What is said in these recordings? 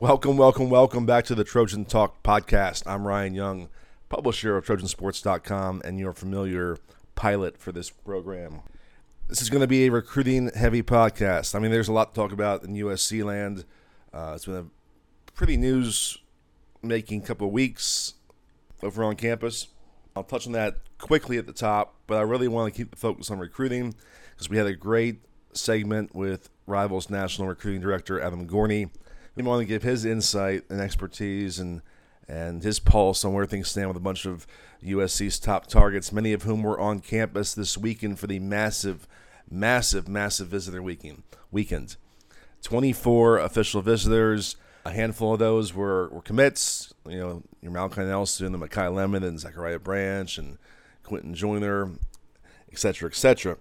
Welcome, welcome, welcome back to the Trojan Talk podcast. I'm Ryan Young, publisher of Trojansports.com, and your familiar pilot for this program. This is going to be a recruiting heavy podcast. I mean, there's a lot to talk about in USC land. Uh, it's been a pretty news making couple weeks over on campus. I'll touch on that quickly at the top, but I really want to keep the focus on recruiting because we had a great segment with Rivals National Recruiting Director Adam Gorney he want to give his insight and expertise and and his pulse on where things stand with a bunch of USC's top targets, many of whom were on campus this weekend for the massive, massive, massive visitor weekend. Weekend, 24 official visitors. A handful of those were, were commits. You know, your Malachi Nelson, the Makai Lemon, and Zachariah Branch, and Quinten Joyner, etc., etc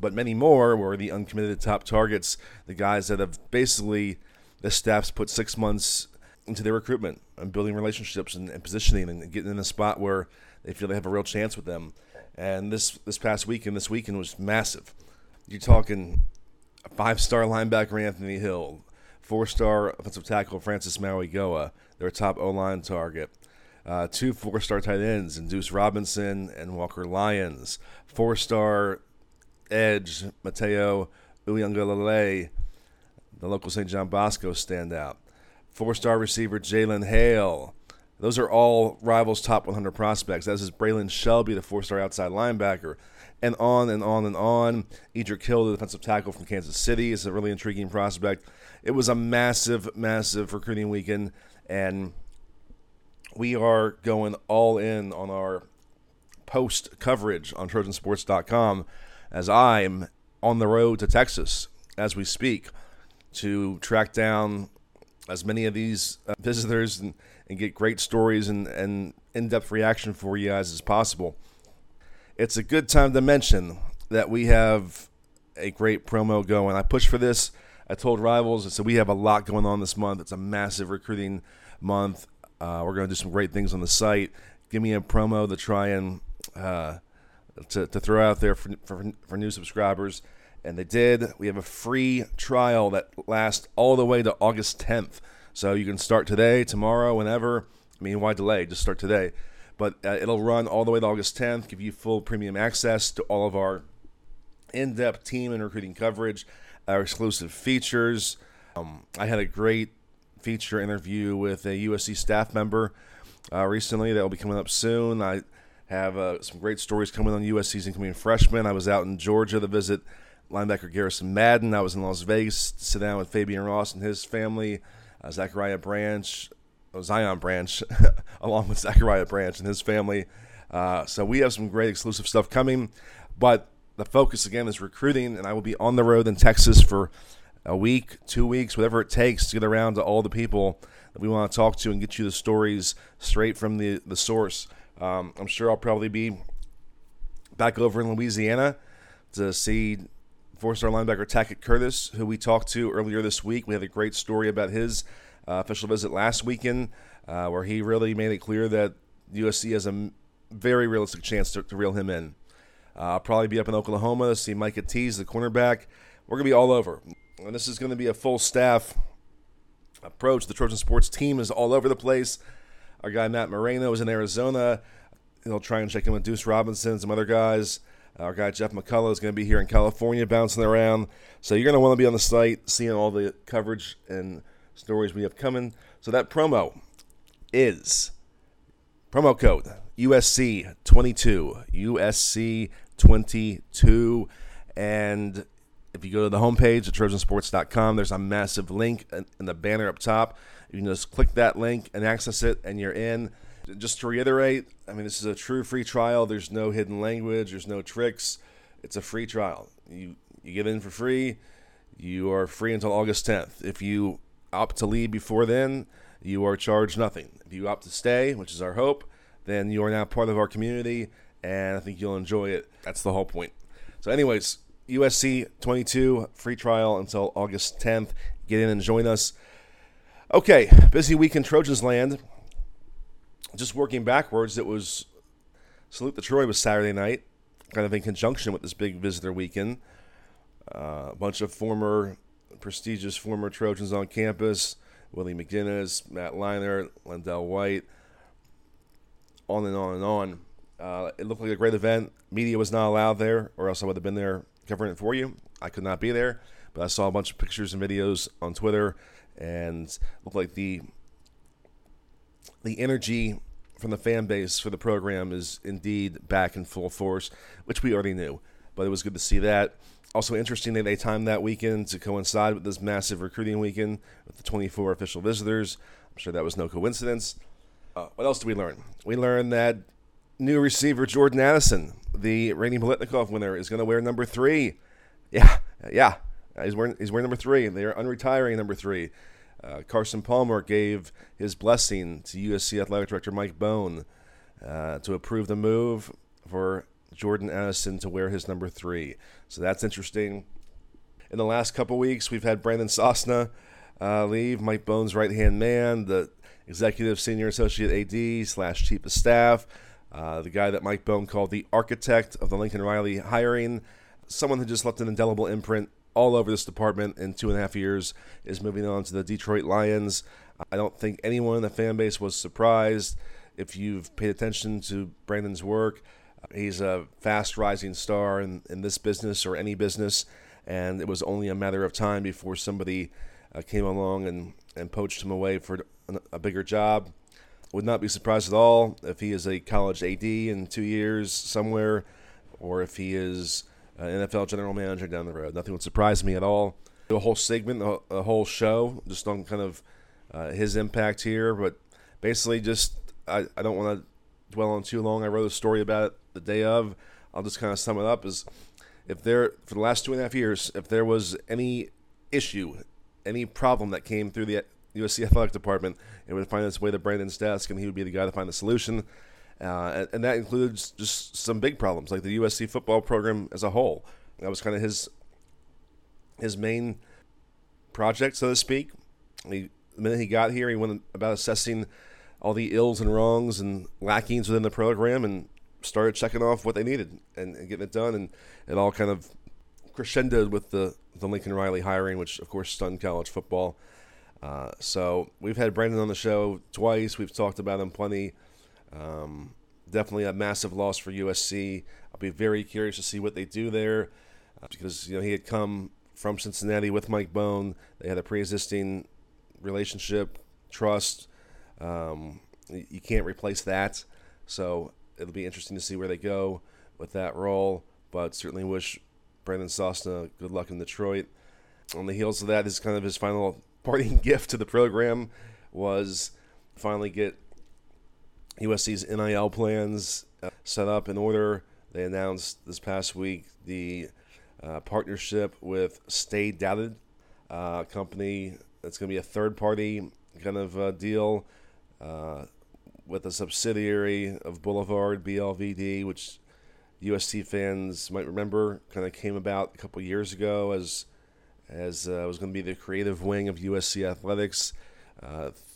but many more were the uncommitted top targets, the guys that have basically the staff's put six months into their recruitment and building relationships and, and, positioning and getting in a spot where they feel they have a real chance with them. And this this past weekend, this weekend was massive. You're talking five star linebacker Anthony Hill, four star offensive tackle Francis Mauigoa, their top O line target. Uh, two four star tight ends, and Deuce Robinson and Walker Lyons. Four star edge Mateo Uiagalelei the local St. John Bosco standout. Four star receiver Jalen Hale. Those are all rivals' top 100 prospects. As is Braylon Shelby, the four star outside linebacker. And on and on and on. Edric Hill, the defensive tackle from Kansas City, is a really intriguing prospect. It was a massive, massive recruiting weekend. And we are going all in on our post coverage on Trojansports.com as I'm on the road to Texas as we speak to track down as many of these uh, visitors and, and get great stories and, and in depth reaction for you guys as possible. It's a good time to mention that we have a great promo going. I pushed for this. I told rivals, I said, we have a lot going on this month. It's a massive recruiting month. Uh, we're going to do some great things on the site. Give me a promo to try and uh, to, to throw out there for, for, for new subscribers and they did. We have a free trial that lasts all the way to August 10th. So you can start today, tomorrow, whenever. I mean, why delay? Just start today. But uh, it'll run all the way to August 10th, give you full premium access to all of our in depth team and recruiting coverage, our exclusive features. Um, I had a great feature interview with a USC staff member uh, recently that will be coming up soon. I have uh, some great stories coming on USC's incoming freshmen. I was out in Georgia to visit linebacker Garrison Madden. I was in Las Vegas to sit down with Fabian Ross and his family, uh, Zachariah Branch, oh, Zion Branch, along with Zachariah Branch and his family. Uh, so we have some great exclusive stuff coming, but the focus again is recruiting, and I will be on the road in Texas for a week, two weeks, whatever it takes to get around to all the people that we want to talk to and get you the stories straight from the the source. Um, I'm sure I'll probably be back over in Louisiana to see four star linebacker Tackett Curtis, who we talked to earlier this week. We had a great story about his uh, official visit last weekend, uh, where he really made it clear that USC has a very realistic chance to, to reel him in. Uh, I'll probably be up in Oklahoma to see Micah Tease, the cornerback. We're going to be all over. And this is going to be a full staff approach. The Trojan Sports team is all over the place. Our guy Matt Moreno is in Arizona. He'll try and check in with Deuce Robinson, some other guys. Our guy Jeff McCullough is going to be here in California bouncing around. So you're going to want to be on the site seeing all the coverage and stories we have coming. So that promo is promo code USC22. USC22. And if you go to the homepage at trojansports.com, there's a massive link in the banner up top. You can just click that link and access it, and you're in. Just to reiterate, I mean, this is a true free trial. There's no hidden language. There's no tricks. It's a free trial. You you get in for free. You are free until August 10th. If you opt to leave before then, you are charged nothing. If you opt to stay, which is our hope, then you are now part of our community, and I think you'll enjoy it. That's the whole point. So, anyways, USC 22 free trial until August 10th. Get in and join us. Okay, busy week in Trojans land just working backwards, it was Salute to Troy was Saturday night, kind of in conjunction with this big visitor weekend. Uh, a bunch of former, prestigious former Trojans on campus. Willie McGinest, Matt Leinart, LenDale White, on and on and on. Uh, it looked like a great event. Media was not allowed there, or else I would have been there covering it for you. I could not be there, but I saw a bunch of pictures and videos on Twitter, and looked like the the energy from the fan base for the program is indeed back in full force, which we already knew. But it was good to see that. Also interesting that they timed that weekend to coincide with this massive recruiting weekend with the 24 official visitors. I'm sure that was no coincidence. Uh, what else did we learn? We learned that new receiver Jordan Addison, the reigning Biletnikoff winner, is going to wear number three. Yeah, yeah, he's wearing he's wearing number three. They're unretiring number three. Uh, Carson Palmer gave his blessing to USC Athletic Director Mike Bohn uh, to approve the move for Jordan Addison to wear his number three. So that's interesting. In the last couple weeks, we've had Brandon Sosna uh, leave, Mike Bohn's right hand man, the executive senior associate AD slash chief of staff, uh, the guy that Mike Bohn called the architect of the Lincoln Riley hiring, someone who just left an indelible imprint all over this department in two and a half years, is moving on to the Detroit Lions. I don't think anyone in the fan base was surprised if you've paid attention to Brandon's work. He's a fast rising star in, in this business or any business, and it was only a matter of time before somebody uh, came along and, and poached him away for a bigger job. Would not be surprised at all if he is a college AD in two years somewhere, or if he is an NFL general manager down the road. Nothing would surprise me at all. A whole segment, a whole show, just on kind of uh, his impact here. But basically, just I, I don't want to dwell on too long. I wrote a story about it the day of. I'll just kind of sum it up is if there for the last two and a half years, if there was any issue, any problem that came through the USC athletic department, it would find its way to Brandon's desk, and he would be the guy to find the solution. Uh, and, that includes just some big problems like the USC football program as a whole. That was kind of his his main project, so to speak. He, the minute he got here, he went about assessing all the ills and wrongs and lackings within the program and started checking off what they needed and, and getting it done. And it all kind of crescendoed with the, the Lincoln Riley hiring, which of course stunned college football. Uh, so we've had Brandon on the show twice. We've talked about him plenty. Um, definitely a massive loss for USC. I'll be very curious to see what they do there uh, because you know he had come from Cincinnati with Mike Bohn. They had a pre-existing relationship, trust. Um, you can't replace that. So it'll be interesting to see where they go with that role. But certainly wish Brandon Sosna good luck in Detroit. On the heels of that, that, is kind of his final parting gift to the program was finally get USC's NIL plans uh, set up in order. They announced this past week the uh, partnership with Stay Doubted, uh, company that's going to be a third party kind of uh, deal uh, with a subsidiary of Boulevard BLVD, which USC fans might remember, kind of came about a couple years ago as as was going to be the creative wing of USC athletics.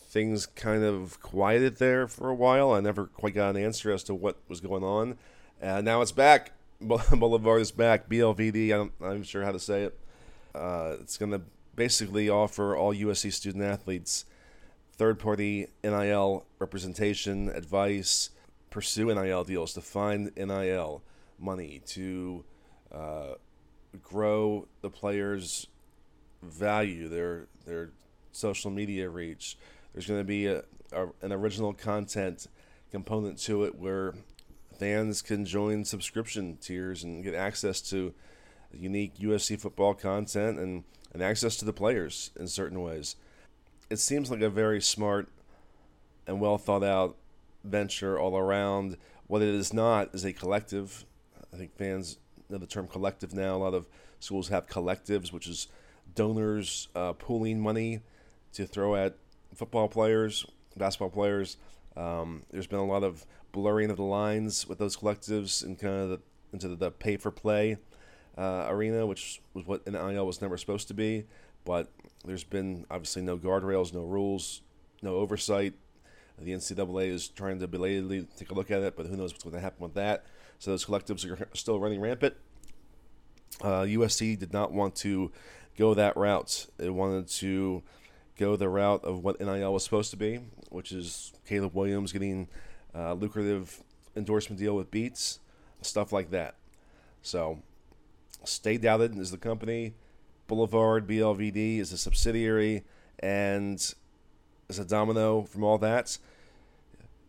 Things kind of quieted there for a while. I never quite got an answer as to what was going on. Uh, now it's back. Boulevard is back. BLVD. I'm not even sure how to say it. Uh, it's going to basically offer all USC student athletes third party NIL representation, advice, pursue NIL deals, to find NIL money, to uh, grow the players' value, their their social media reach. There's going to be a, a, an original content component to it where fans can join subscription tiers and get access to unique USC football content and, and access to the players in certain ways it seems like a very smart and well thought out venture all around. What it is not is a collective. I think fans know the term collective now. A lot of schools have collectives, which is donors uh, pooling money to throw at football players, basketball players. Um, there's been a lot of blurring of the lines with those collectives and kind of the, into the pay for play uh, arena, which was what NIL was never supposed to be. But there's been obviously no guardrails, no rules, no oversight. The NCAA is trying to belatedly take a look at it, but who knows what's going to happen with that. So those collectives are still running rampant. Uh, USC did not want to go that route. They wanted to go the route of what NIL was supposed to be, which is Caleb Williams getting a lucrative endorsement deal with Beats, stuff like that. So, Stay Doubted is the company. Boulevard BLVD is a subsidiary, and as a domino from all that,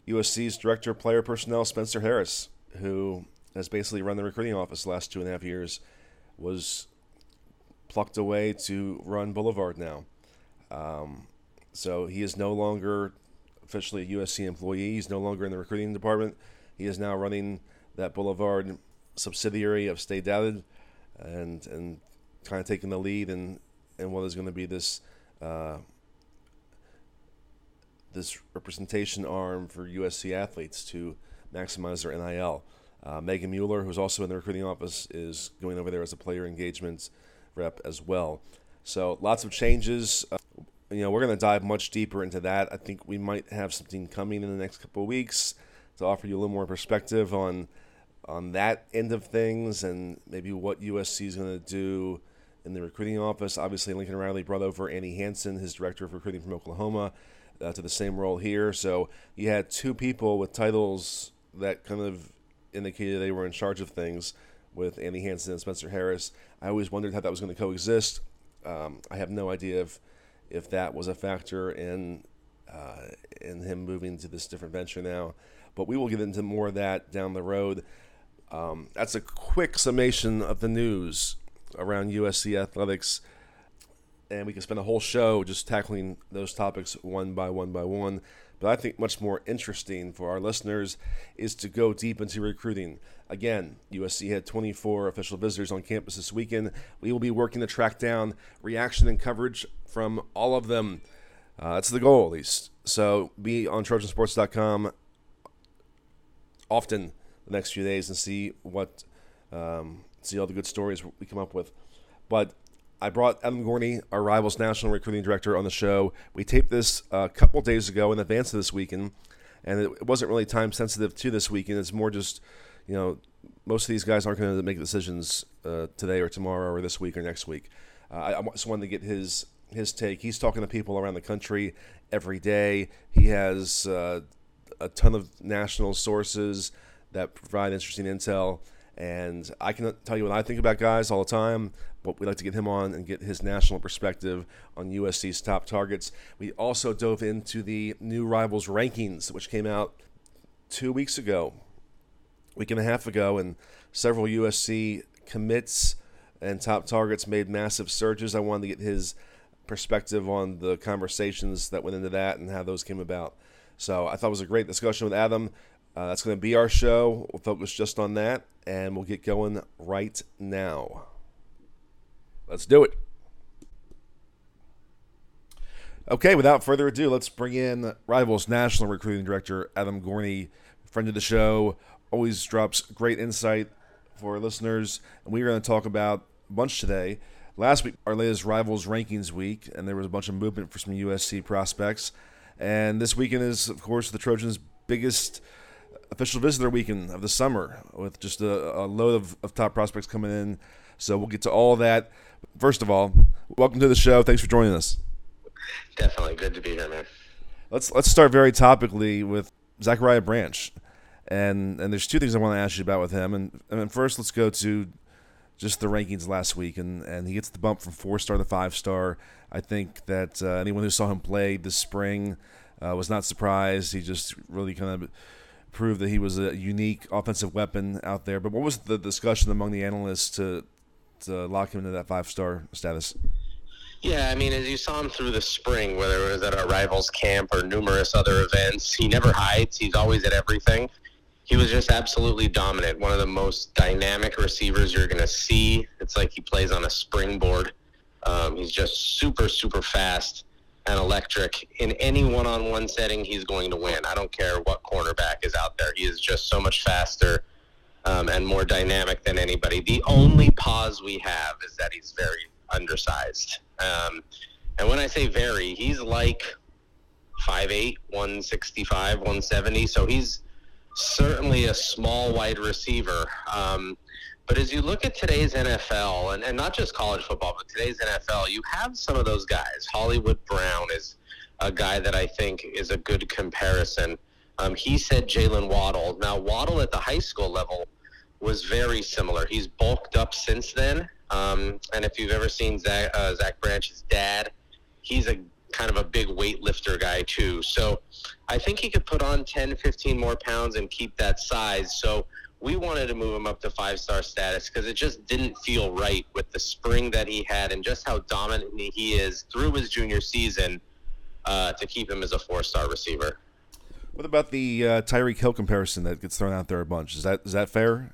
USC's director of player personnel, Spencer Harris, who has basically run the recruiting office the last two and a half years, was plucked away to run Boulevard now. Um, so he is no longer officially a USC employee. He's no longer in the recruiting department. He is now running that Boulevard subsidiary of Stay Doubted and and kind of taking the lead in, in what is going to be this uh, this representation arm for USC athletes to maximize their NIL. Uh, Megan Mueller, who's also in the recruiting office, is going over there as a player engagement rep as well. So lots of changes. You know, we're going to dive much deeper into that. I think we might have something coming in the next couple of weeks to offer you a little more perspective on on that end of things and maybe what USC is going to do in the recruiting office. Obviously, Lincoln Riley brought over Andy Hansen, his director of recruiting from Oklahoma, uh, to the same role here. So you had two people with titles that kind of indicated they were in charge of things with Andy Hansen and Spencer Harris. I always wondered how that was going to coexist. Um, I have no idea if if that was a factor in uh, in him moving to this different venture now. But we will get into more of that down the road. Um, that's a quick summation of the news around USC athletics, and we can spend a whole show just tackling those topics one by one by one. But I think much more interesting for our listeners is to go deep into recruiting. Again, USC had 24 official visitors on campus this weekend. We will be working to track down reaction and coverage from all of them. Uh, that's the goal, at least. So be on TrojanSports.com often the next few days and see what um, see all the good stories we come up with. But I brought Adam Gorney, our Rivals National Recruiting Director, on the show. We taped this a couple days ago in advance of this weekend, and it wasn't really time sensitive to this weekend. It's more just, you know, most of these guys aren't going to make decisions uh, today or tomorrow or this week or next week. Uh, I, I just wanted to get his his take. He's talking to people around the country every day. He has uh, a ton of national sources that provide interesting intel. And I can tell you what I think about guys all the time, but we'd like to get him on and get his national perspective on USC's top targets. We also dove into the new rivals rankings, which came out two weeks ago, week and a half ago, and several USC commits and top targets made massive surges. I wanted to get his perspective on the conversations that went into that and how those came about. So I thought it was a great discussion with Adam. Uh, that's going to be our show. We'll focus just on that, and we'll get going right now. Let's do it. Okay, without further ado, let's bring in Rivals National Recruiting Director Adam Gorney, friend of the show, always drops great insight for listeners. And we're going to talk about a bunch today. Last week, our latest Rivals Rankings week, and there was a bunch of movement for some USC prospects. And this weekend is, of course, the Trojans' biggest official visitor weekend of the summer with just a, a load of, of, top prospects coming in. So we'll get to all that. First of all, welcome to the show. Thanks for joining us. Definitely good to be here, man. Let's let's start very topically with Zachariah Branch, and and there's two things I want to ask you about with him. And and first, let's go to just the rankings last week, and and he gets the bump from four star to five star. I think that uh, anyone who saw him play this spring uh, was not surprised. He just really kind of proved that he was a unique offensive weapon out there. But what was the discussion among the analysts to to lock him into that five star status? Yeah, I mean, as you saw him through the spring, whether it was at our rivals camp or numerous other events, he never hides. He's always at everything. He was just absolutely dominant. One of the most dynamic receivers you're going to see. It's like he plays on a springboard. Um, he's just super, super fast and electric. In any one on one setting, he's going to win. I don't care what cornerback is out there. He is just so much faster um, and more dynamic than anybody. The only pause we have is that he's very undersized. Um, and when I say very, he's like 5'8, 165, 170. So he's certainly a small wide receiver. Um, But as you look at today's NFL, and, and not just college football, but today's NFL, you have some of those guys. Hollywood Brown is a guy that I think is a good comparison. Um, he said Jaylen Waddle. Now, Waddle at the high school level was very similar. He's bulked up since then. Um, and if you've ever seen Zach, uh, Zach Branch's dad, he's a kind of a big weightlifter guy too. So I think he could put on 10, 15 more pounds and keep that size. So we wanted to move him up to five star status because it just didn't feel right with the spring that he had and just how dominant he is through his junior season uh, to keep him as a four star receiver. What about the uh, Tyreek Hill comparison that gets thrown out there a bunch? Is that is that fair?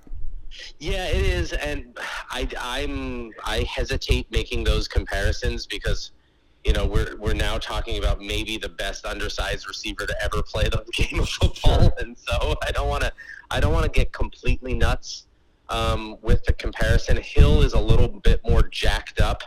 Yeah, it is, and I, I'm I hesitate making those comparisons because you know we're we're now talking about maybe the best undersized receiver to ever play the game of football, sure. and so I don't want to I don't want to get completely nuts um, with the comparison. Hill is a little bit more jacked up,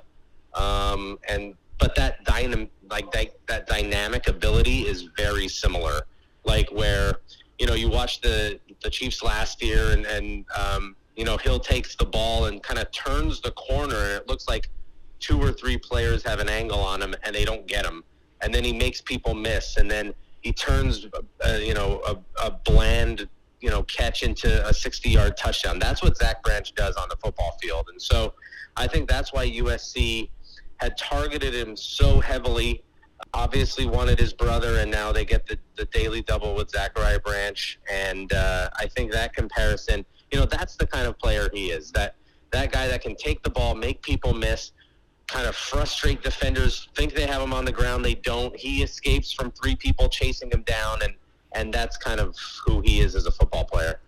um, and but that dynam like that, that dynamic ability is very similar. Like where you know you watch the the Chiefs last year, and and um, you know Hill takes the ball and kind of turns the corner, and it looks like two or three players have an angle on him, and they don't get him, and then he makes people miss, and then he turns uh, you know a, a bland you know catch into a 60 yard touchdown. That's what Zach Branch does on the football field, and so I think that's why USC had targeted him so heavily. Obviously, wanted his brother, and now they get the, the daily double with Zachariah Branch. And uh, I think that comparison, you know, that's the kind of player he is. That that guy that can take the ball, make people miss, kind of frustrate defenders, think they have him on the ground, they don't. He escapes from three people chasing him down, and and that's kind of who he is as a football player.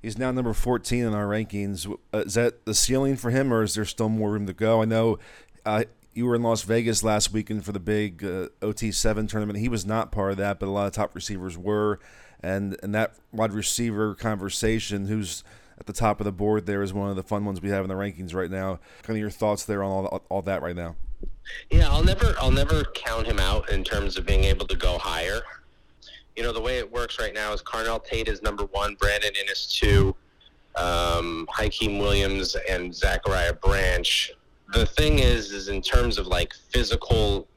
He's now number 14 in our rankings. Uh, is that the ceiling for him, or is there still more room to go? I know uh, you were in Las Vegas last weekend for the big uh, OT7 tournament. He was not part of that, but a lot of top receivers were. And, and that wide receiver conversation, who's at the top of the board there, is one of the fun ones we have in the rankings right now. Kind of your thoughts there on all, all that right now. Yeah, I'll never I'll never count him out in terms of being able to go higher you know, the way it works right now is Carnell Tate is number one, Brandon Inniss two, um, Hykeem Williams and Zachariah Branch. The thing is, is in terms of like physical,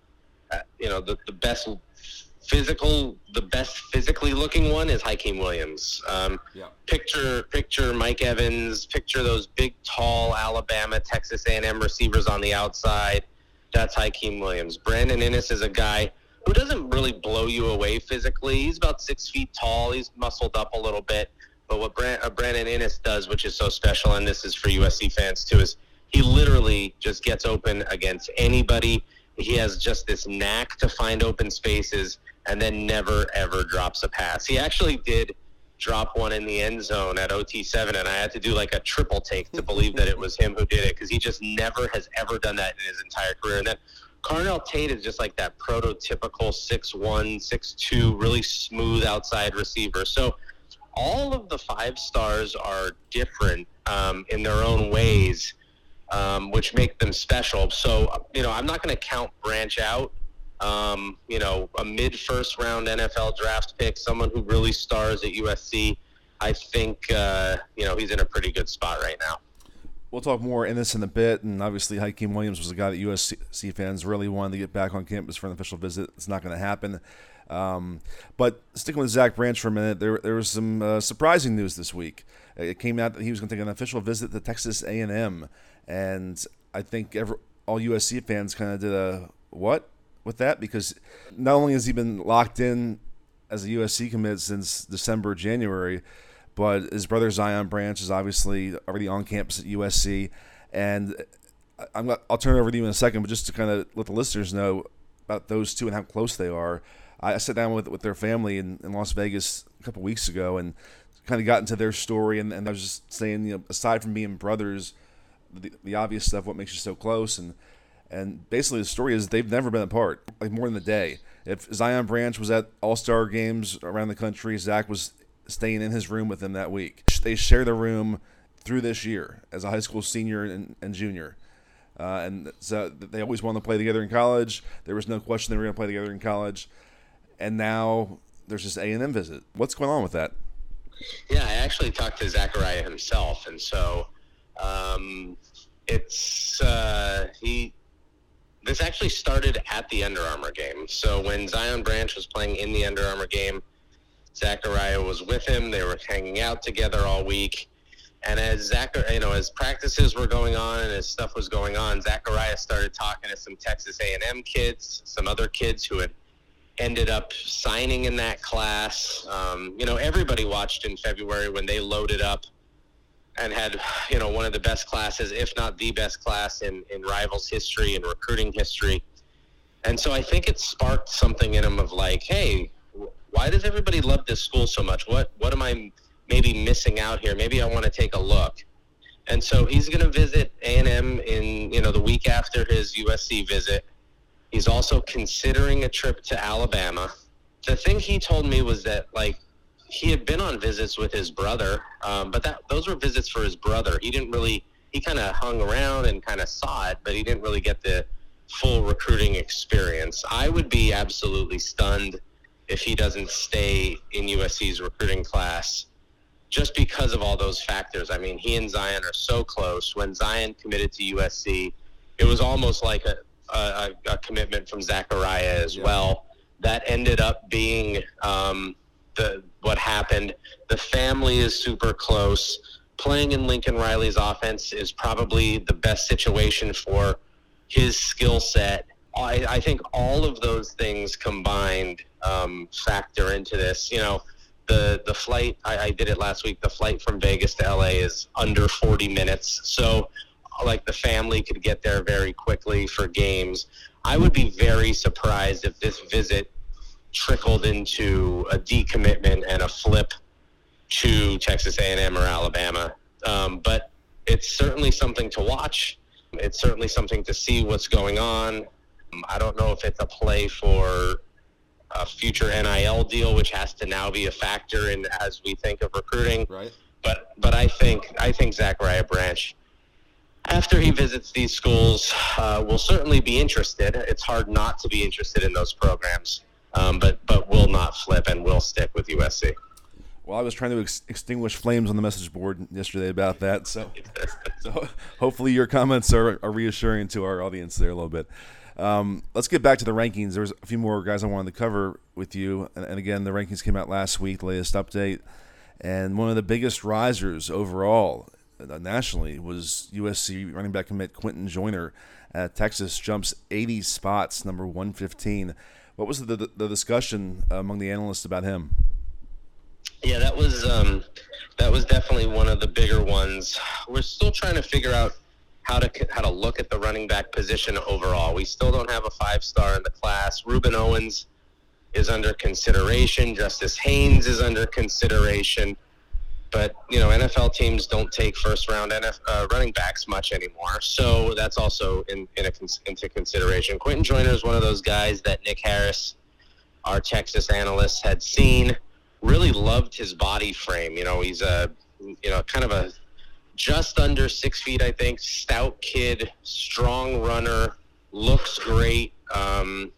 uh, you know, the, the best physical, the best physically looking one is Hykeem Williams. Um, yeah. Picture, picture Mike Evans. Picture those big, tall Alabama, Texas A&M receivers on the outside. That's Hykeem Williams. Brandon Inniss is a guy who doesn't really blow you away physically. He's about six feet tall. He's muscled up a little bit. But what uh, Brandon Inniss does, which is so special, and this is for USC fans too, is he literally just gets open against anybody. He has just this knack to find open spaces and then never ever drops a pass. He actually did drop one in the end zone at OT7, and I had to do like a triple take to believe that it was him who did it because he just never has ever done that in his entire career. And then Carnell Tate is just like that prototypical six-one, six-two, really smooth outside receiver. So all of the five stars are different um, in their own ways, um, which make them special. So, you know, I'm not going to count Branch out. Um, you know, a mid first round NFL draft pick, someone who really stars at USC. I think, uh, you know, he's in a pretty good spot right now we'll talk more in this in a bit. And obviously, Hykeem Williams was a guy that USC fans really wanted to get back on campus for an official visit. It's not going to happen. Um, but sticking with Zach Branch for a minute, there there was some uh, surprising news this week. It came out that he was going to take an official visit to Texas A&M, and I think every, all USC fans kind of did a what with that because not only has he been locked in as a USC commit since December, January, but his brother Zion Branch is obviously already on campus at USC, and I'm I'll turn it over to you in a second, but just to kind of let the listeners know about those two and how close they are. I sat down with with their family in, in Las Vegas a couple weeks ago and kind of got into their story, and, and I was just saying, you know, aside from being brothers, the, the obvious stuff, what makes you so close, and and basically the story is they've never been apart, like more than a day. If Zion Branch was at All Star games around the country, Zach was staying in his room with him that week. They share the room through this year as a high school senior and, and junior. Uh, and so they always wanted to play together in college. There was no question they were going to play together in college. And now there's this A and M visit. What's going on with that? Yeah, I actually talked to Zachariah himself, and so Um, it's uh, he. This actually started at the Under Armour game. So when Zion Branch was playing in the Under Armour game, Zachariah was with him. They were hanging out together all week. And as Zach, you know, as practices were going on and as stuff was going on, Zachariah started talking to some Texas A&M kids, some other kids who had ended up signing in that class. Um, you know, everybody watched in February when they loaded up and had, you know, one of the best classes, if not the best class in, in Rivals history and recruiting history. And so I think it sparked something in him of like, hey, why does everybody love this school so much? What what am I maybe missing out here? Maybe I want to take a look. And so he's going to visit A&M in, you know, the week after his USC visit He's also considering a trip to Alabama. The thing he told me was that like he had been on visits with his brother, um, but that those were visits for his brother. He didn't really he kind of hung around and kind of saw it, but he didn't really get the full recruiting experience. I would be absolutely stunned if he doesn't stay in USC's recruiting class just because of all those factors. I mean, he and Zion are so close. When Zion committed to USC, it was almost like a, a, a commitment from Zachariah as yeah. well. That ended up being um, the what happened. The family is super close. Playing in Lincoln Riley's offense is probably the best situation for his skill set. I, I, think all of those things combined um, factor into this. You know, the the flight I, I, did it last week. The flight from Vegas to LA is under 40 minutes, so like the family could get there very quickly for games. I would be very surprised if this visit trickled into a decommitment and a flip to Texas A&M or Alabama. Um, but it's certainly something to watch. It's certainly something to see what's going on. I don't know if it's a play for a future NIL deal, which has to now be a factor in as we think of recruiting. Right. But but I think I think Zachariah Branch after he visits these schools, uh, will certainly be interested. It's hard not to be interested in those programs, um, but but will not flip and will stick with USC. Well, I was trying to ex- extinguish flames on the message board yesterday about that, so so hopefully your comments are, are reassuring to our audience there a little bit. Um, let's get back to the rankings. There's a few more guys I wanted to cover with you, and, and again, the rankings came out last week, the latest update, and one of the biggest risers overall uh, nationally was USC running back commit Quinten Joyner. at Texas jumps 80 spots, number 115. What was the, the, discussion among the analysts about him? Yeah, that was um, that was definitely one of the bigger ones. We're still trying to figure out how to how to look at the running back position overall. We still don't have a five star in the class. Rueben Owens is under consideration. Justice Haynes is under consideration but you know NFL teams don't take first round NF, uh, running backs much anymore, so that's also in, in a, into consideration. Quinten Joyner is one of those guys that Nick Harris, our Texas analyst, had seen. Really loved his body frame. You know, he's a you know kind of a just under six feet, I think, stout kid, strong runner, looks great. Um,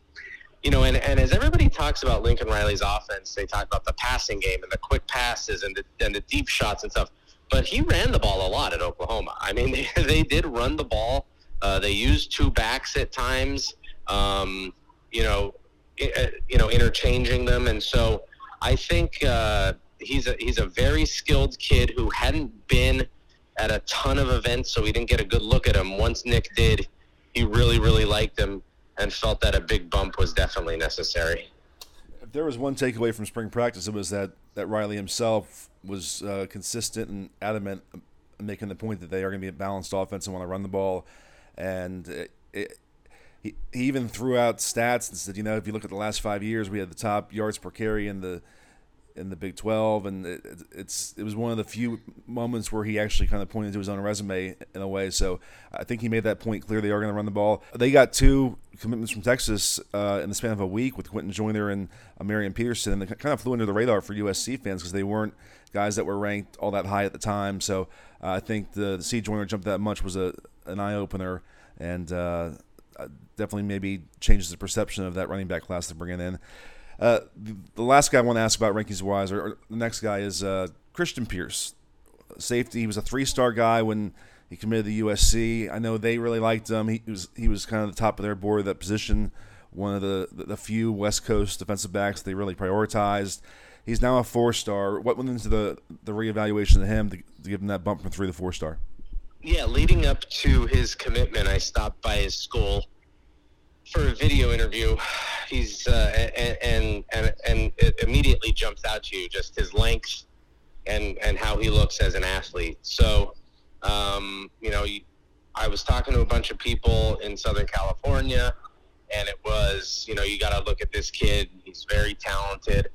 you know, and, and as everybody talks about Lincoln Riley's offense, they talk about the passing game and the quick passes and the, and the deep shots and stuff. But he ran the ball a lot at Oklahoma. I mean, they, they did run the ball. Uh, they used two backs at times, um, you know, uh, you know, interchanging them. And so I think uh, he's a he's a very skilled kid who hadn't been at a ton of events, so we didn't get a good look at him. Once Nick did, he really really liked him and felt that a big bump was definitely necessary. If there was one takeaway from spring practice, it was that, that Riley himself was uh, consistent and adamant, making the point that they are going to be a balanced offense and want to run the ball. And it, it, he, he even threw out stats and said, you know, if you look at the last five years, we had the top yards per carry in the in the Big 12, and it, it's it was one of the few moments where he actually kind of pointed to his own resume in a way. So I think he made that point clear. They are going to run the ball. They got two commitments from Texas uh, in the span of a week with Quinten Joyner and uh, Marion Peterson, and they kind of flew under the radar for USC fans because they weren't guys that were ranked all that high at the time. So uh, I think the, the C Joyner jump that much was a an eye opener, and uh, definitely maybe changes the perception of that running back class they're bringing in. Uh, the, last guy I want to ask about rankings wise, or, or the next guy is uh, Christian Pierce, safety. He was a three star guy when He committed to USC. I know they really liked him. He was he was kind of the top of their board at that position. One of the the few West Coast defensive backs they really prioritized. He's now a four star. What went into the the reevaluation of him to, to give him that bump from three to four star? Yeah, leading up to his commitment, I stopped by his school for a video interview. He's uh, and, and and it immediately jumps out to you just his length and and how he looks as an athlete. So, um, you know, I was talking to a bunch of people in Southern California, and it was, you know, you got to look at this kid. He's very talented.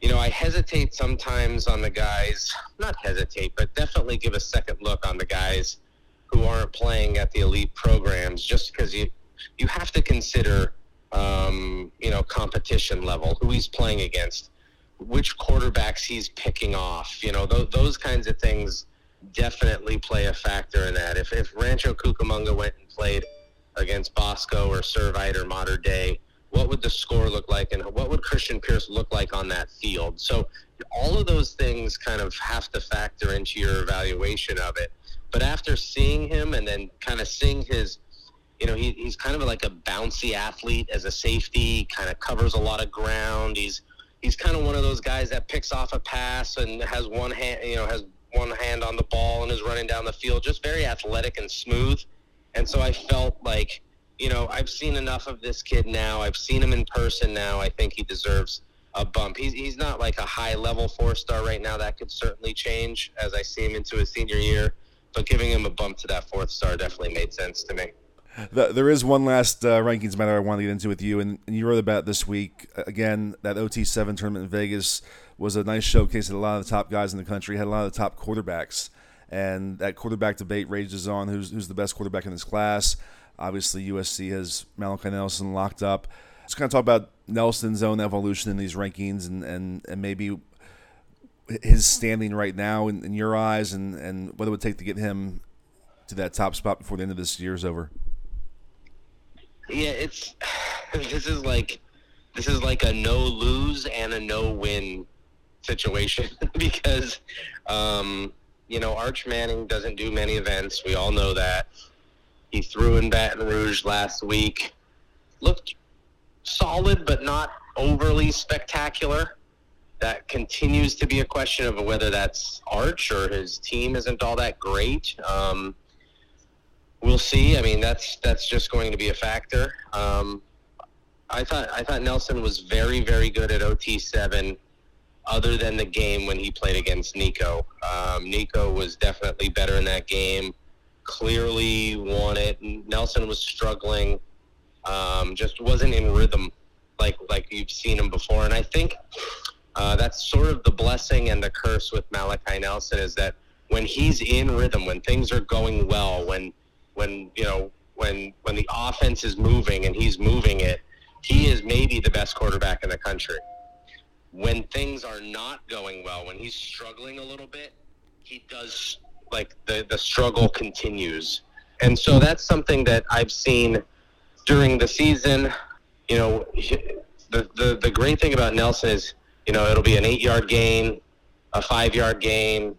You know, I hesitate sometimes on the guys, not hesitate, but definitely give a second look on the guys who aren't playing at the elite programs just because you you have to consider um, you know competition level, who he's playing against, which quarterbacks he's picking off. You know th- those kinds of things definitely play a factor in that. If if Rancho Cucamonga went and played against Bosco or Servite or Mater Dei, what would the score look like, and what would Christian Pierce look like on that field? So all of those things kind of have to factor into your evaluation of it. But after seeing him and then kind of seeing his you know, he, he's kind of like a bouncy athlete as a safety, kind of covers a lot of ground. He's he's kind of one of those guys that picks off a pass and has one hand, you know, has one hand on the ball and is running down the field, just very athletic and smooth. And so I felt like, you know, I've seen enough of this kid now. I've seen him in person now. I think he deserves a bump. He's, he's not like a high level four star right now. That could certainly change as I see him into his senior year. But giving him a bump to that fourth star definitely made sense to me. The, there is one last uh, rankings matter I want to get into with you, and, and you wrote about this week. Again, that OT7 tournament in Vegas was a nice showcase of a lot of the top guys in the country, had a lot of the top quarterbacks. And that quarterback debate rages on who's, who's the best quarterback in this class. Obviously, USC has Malachi Nelson locked up. Let's kind of talk about Nelson's own evolution in these rankings and, and, and maybe his standing right now in, in your eyes and, and what it would take to get him to that top spot before the end of this year is over. Yeah, it's this is like this is like a no lose and a no win situation because um, you know Arch Manning doesn't do many events. We all know that. He threw in Baton Rouge last week. Looked solid, but not overly spectacular. That continues to be a question of whether that's Arch or his team isn't all that great. Um, we'll see. I mean, that's that's just going to be a factor. Um, I thought I thought Nelson was very very good at OT seven, other than the game when he played against Nico. Um, Nico was definitely better in that game. Clearly won it. Nelson was struggling, um, just wasn't in rhythm like like you've seen him before. And I think uh, that's sort of the blessing and the curse with Malachi Nelson is that when he's in rhythm, when things are going well, when when you know when when the offense is moving and he's moving it, he is maybe the best quarterback in the country. When things are not going well, when he's struggling a little bit, he does like the the struggle continues, and so that's something that I've seen during the season. You know, the the the great thing about Nelson is you know it'll be an eight yard gain, a five yard gain,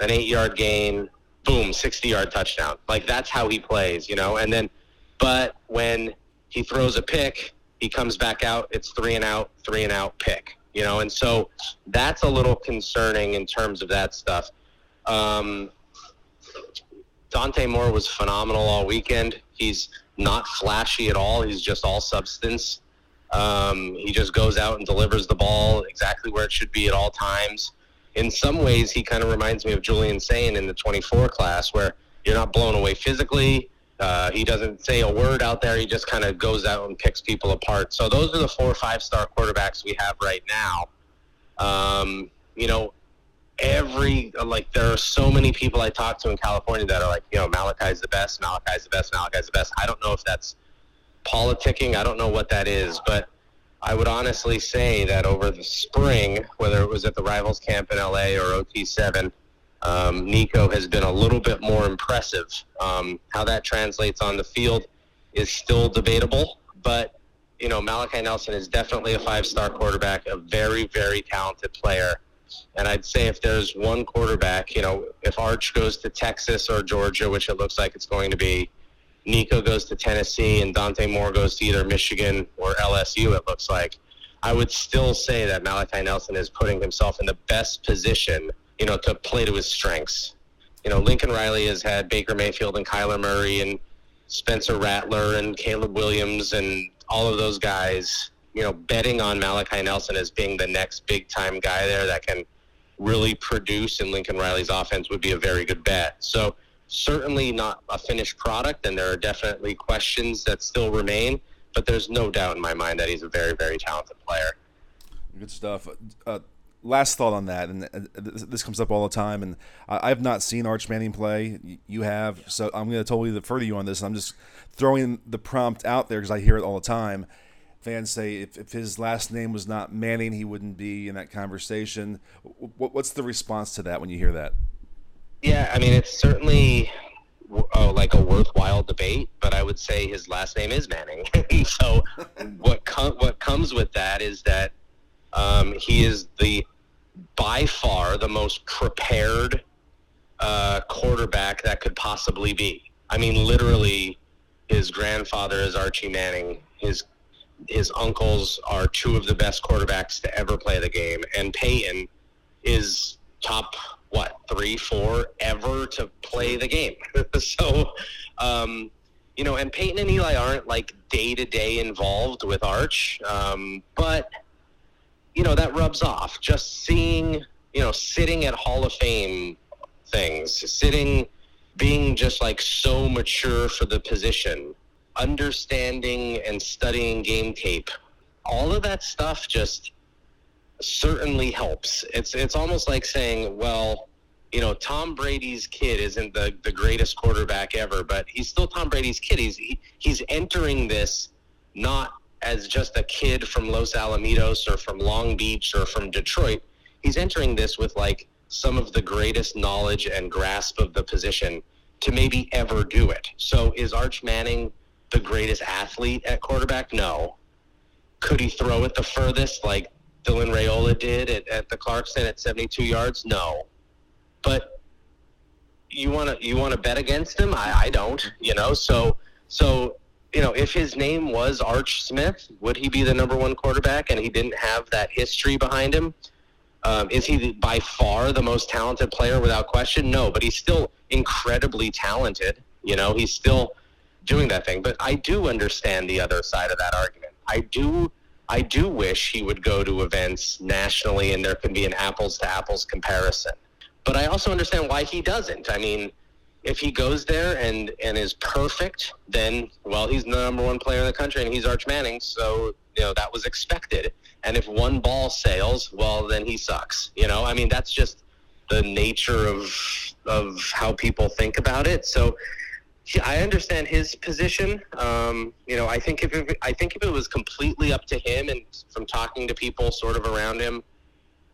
an eight yard gain, boom, 60 yard touchdown. Like that's how he plays, you know. And then, but when he throws a pick, he comes back out. It's three and out, three and out pick, you know. And so that's a little concerning in terms of that stuff. Um, Dante Moore was phenomenal all weekend. He's not flashy at all. He's just all substance. Um, he just goes out and delivers the ball exactly where it should be at all times in some ways, he kind of reminds me of Julian Sayin in the 24 class, where you're not blown away physically. Uh, he doesn't say a word out there. He just kind of goes out and picks people apart. So those are the four or five star quarterbacks we have right now. Um, you know, every like there are so many people I talk to in California that are like, you know, Malachi's the best, Malachi's the best, Malachi's the best. I don't know if that's politicking. I don't know what that is, but I would honestly say that over the spring, whether it was at the Rivals camp in LA or OT7, um, Nico has been a little bit more impressive. Um, how that translates on the field is still debatable, but you know Malachi Nelson is definitely a five-star quarterback, a very, very talented player, And I'd say if there's one quarterback, you know, if Arch goes to Texas or Georgia, which it looks like it's going to be, Nico goes to Tennessee, and Dante Moore goes to either Michigan or LSU, it looks like. I would still say that Malachi Nelson is putting himself in the best position, you know, to play to his strengths. You know, Lincoln Riley has had Baker Mayfield and Kyler Murray and Spencer Rattler and Caleb Williams and all of those guys, you know, betting on Malachi Nelson as being the next big time guy there that can really produce in Lincoln Riley's offense would be a very good bet. So certainly not a finished product, and there are definitely questions that still remain. But there's no doubt in my mind that he's a very, very talented player. Good stuff. Uh, last thought on that, and uh, this comes up all the time, and I have not seen Arch Manning play. You have, so I'm going to totally defer to you on this. I'm just throwing the prompt out there because I hear it all the time. Fans say if, if his last name was not Manning, he wouldn't be in that conversation. What's the response to that when you hear that? Yeah, I mean, it's certainly uh, like a worthwhile debate, but I would say his last name is Manning. so what com- what comes with that is that um, he is the by far the most prepared uh, quarterback that could possibly be. I mean, literally, his grandfather is Archie Manning. His his uncles are two of the best quarterbacks to ever play the game, and Peyton is top what three, four ever to play the game. so, um, you know, and Peyton and Eli aren't like day to day involved with Arch, um, but you know that rubs off. Just seeing, you know, sitting at Hall of Fame things, sitting, being just like so mature for the position, understanding and studying game tape, all of that stuff just certainly helps. It's it's almost like saying, well, you know, Tom Brady's kid isn't the, the greatest quarterback ever, but he's still Tom Brady's kid. He's he, he's entering this not as just a kid from Los Alamitos or from Long Beach or from Detroit. He's entering this with like some of the greatest knowledge and grasp of the position to maybe ever do it. So is Arch Manning the greatest athlete at quarterback? No. Could he throw it the furthest like Dylan Raiola did at, at the Clarkson at 72 yards? No. But you want to you want to bet against him? I, I don't. You know, so so you know, if his name was Arch Smith, would he be the number one quarterback? And he didn't have that history behind him. Um, is he by far the most talented player without question? No, but he's still incredibly talented. You know, he's still doing that thing. But I do understand the other side of that argument. I do I do wish he would go to events nationally and there can be an apples to apples comparison. But I also understand why he doesn't. I mean, if he goes there and, and is perfect, then, well, he's the number one player in the country and he's Arch Manning. So, you know, that was expected. And if one ball sails, well, then he sucks. You know, I mean, that's just the nature of, of how people think about it. So, I understand his position. Um, you know, I think if it, I think if it was completely up to him, and from talking to people sort of around him,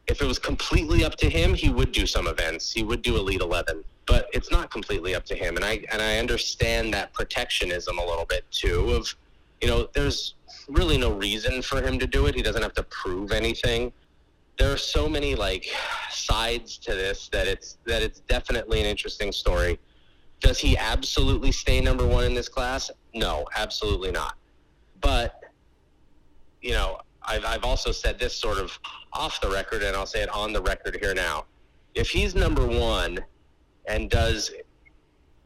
if it was completely up to him, he would do some events. He would do Elite Eleven, but it's not completely up to him. And I and I understand that protectionism a little bit too. Of, you know, there's really no reason for him to do it. He doesn't have to prove anything. There are so many like sides to this that it's that it's definitely an interesting story does he absolutely stay number one in this class? No, absolutely not. But, you know, I've, I've also said this sort of off the record, and I'll say it on the record here now. If he's number one and does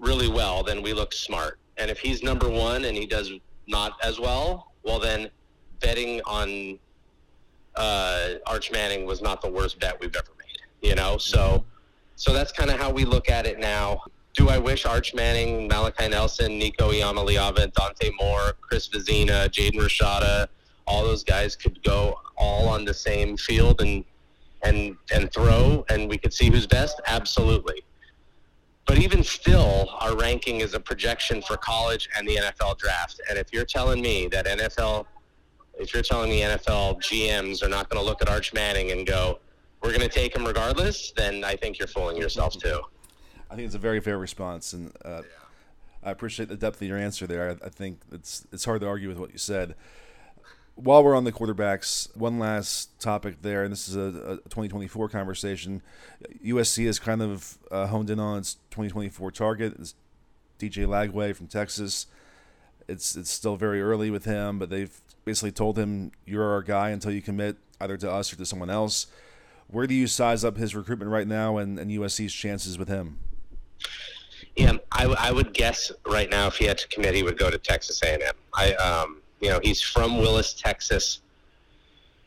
really well, then we look smart. And if he's number one and he does not as well, well, then betting on uh, Arch Manning was not the worst bet we've ever made. You know, so so that's kind of how we look at it now do I wish Arch Manning, Malachi Nelson, Nico Iamaleava, Dante Moore, Chris Vizzina, Jaden Rashada, all those guys could go all on the same field and and and throw, and we could see who's best? Absolutely. But even still, our ranking is a projection for college and the NFL draft. And if you're telling me that NFL, if you're telling me NFL GMs are not going to look at Arch Manning and go, "We're going to take him regardless," then I think you're fooling yourself too. I think it's a very fair response, and uh, yeah. I appreciate the depth of your answer there. I, I, think it's it's hard to argue with what you said. while we're on the quarterbacks, one last topic there, and this is a, a 2024 conversation. USC has kind of uh, honed in on its 2024 target. It's DJ Lagway from Texas. It's it's still very early with him, but they've basically told him you're our guy until you commit either to us or to someone else. Where do you size up his recruitment right now and, and USC's chances with him? Yeah, I, I would guess right now if he had to commit, he would go to Texas A&M. I, um, you know, he's from Willis, Texas.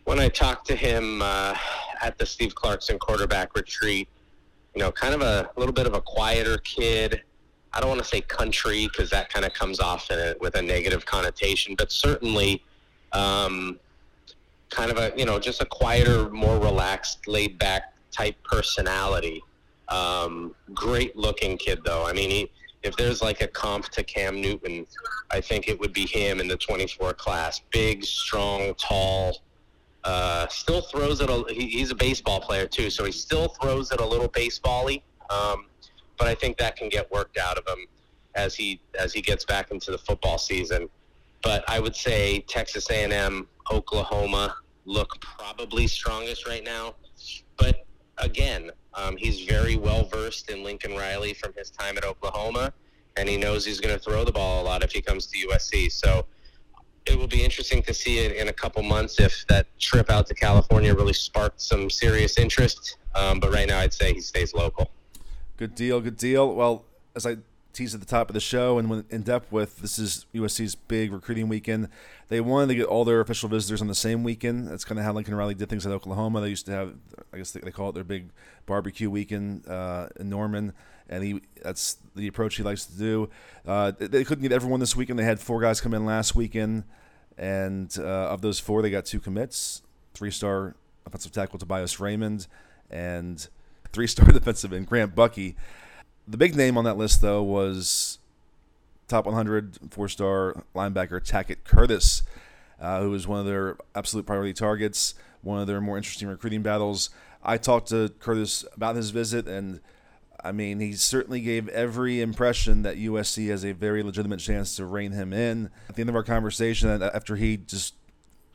When I talked to him uh, at the Steve Clarkson quarterback retreat, you know, kind of a, little bit of a quieter kid. I don't want to say country because that kind of comes off a, with a negative connotation, but certainly um, kind of a, you know, just a quieter, more relaxed, laid back type personality. Um, great looking kid, though. I mean, he, if there's like a comp to Cam Newton, I think it would be him in the 24 class. Big, strong, tall. Uh, still throws it. A, he, he's a baseball player too, so he still throws it a little basebally. Um, but I think that can get worked out of him as he as he gets back into the football season. But I would say Texas A&M, Oklahoma look probably strongest right now. But again, um, he's very well versed in Lincoln Riley from his time at Oklahoma, and he knows he's going to throw the ball a lot if he comes to USC. So it will be interesting to see it in a couple months if that trip out to California really sparked some serious interest. Um, but right now, I'd say he stays local. Good deal. Good deal. Well, as I teased at the top of the show and went in depth with, this is USC's big recruiting weekend. They wanted to get all their official visitors on the same weekend. That's kind of how Lincoln Riley did things at Oklahoma. They used to have, I guess they, call it their big barbecue weekend uh, in Norman, and he that's the approach he likes to do. Uh, they couldn't get everyone this weekend. They had four guys come in last weekend, and uh, of those four, they got two commits: three-star offensive tackle Tobias Raymond and three-star defensive end Grant Buckey. The big name on that list, though, was top 100 four-star linebacker Tackett Curtis, uh, who was one of their absolute priority targets, one of their more interesting recruiting battles. I talked to Curtis about his visit, and I mean, he certainly gave every impression that USC has a very legitimate chance to rein him in. At the end of our conversation, after he just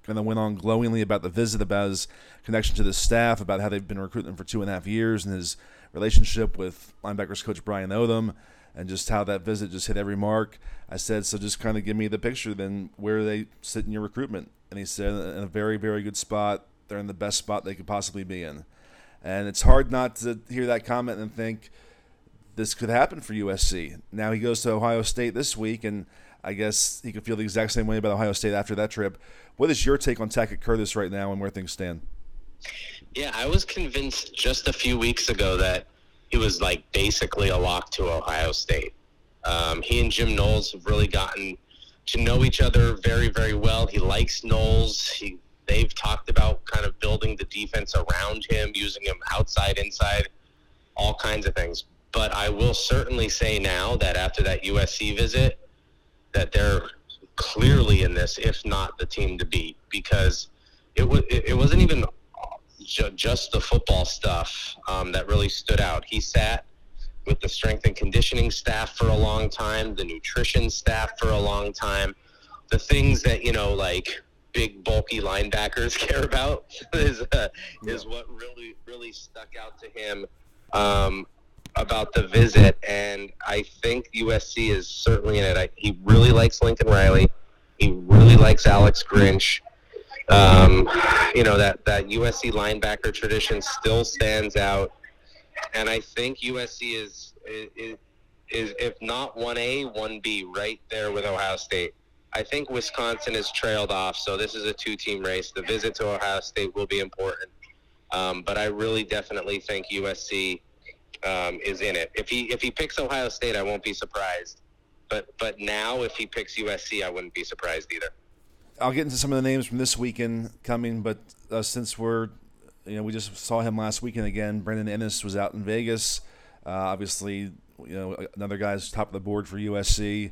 kind of went on glowingly about the visit, about his connection to the staff, about how they've been recruiting him for two and a half years, and his relationship with linebackers coach Brian Odom and just how that visit just hit every mark. I said, so just kind of give me the picture then where they sit in your recruitment. And he said, in a very, very good spot. They're in the best spot they could possibly be in. And it's hard not to hear that comment and think this could happen for USC. Now he goes to Ohio State this week, and I guess he could feel the exact same way about Ohio State after that trip. What is your take on Tackett Curtis right now and where things stand? Yeah, I was convinced just a few weeks ago that he was like basically a lock to Ohio State. Um, he and Jim Knowles have really gotten to know each other very, very well. He likes Knowles. He they've talked about kind of building the defense around him, using him outside, inside, all kinds of things. But I will certainly say now that after that USC visit, that they're clearly in this, if not the team to beat, because it was it wasn't even ju- just the football stuff um, that really stood out. He sat with the strength and conditioning staff for a long time, the nutrition staff for a long time. The things that you know, like big bulky linebackers care about, is uh, is what really really stuck out to him um, about the visit. And I think USC is certainly in it. I, he really likes Lincoln Riley. He really likes Alex Grinch. Um, you know that that USC linebacker tradition still stands out, and I think USC is is, is if not one A, one B, right there with Ohio State. I think Wisconsin has trailed off, so this is a two-team race. The visit to Ohio State will be important, um, but I really definitely think USC um, is in it. If he if he picks Ohio State, I won't be surprised. But but now, if he picks USC, I wouldn't be surprised either. I'll get into some of the names from this weekend coming, but uh, since we're, you know, we just saw him last weekend again. Brandon Inniss was out in Vegas. Uh, obviously, you know, another guy's top of the board for USC.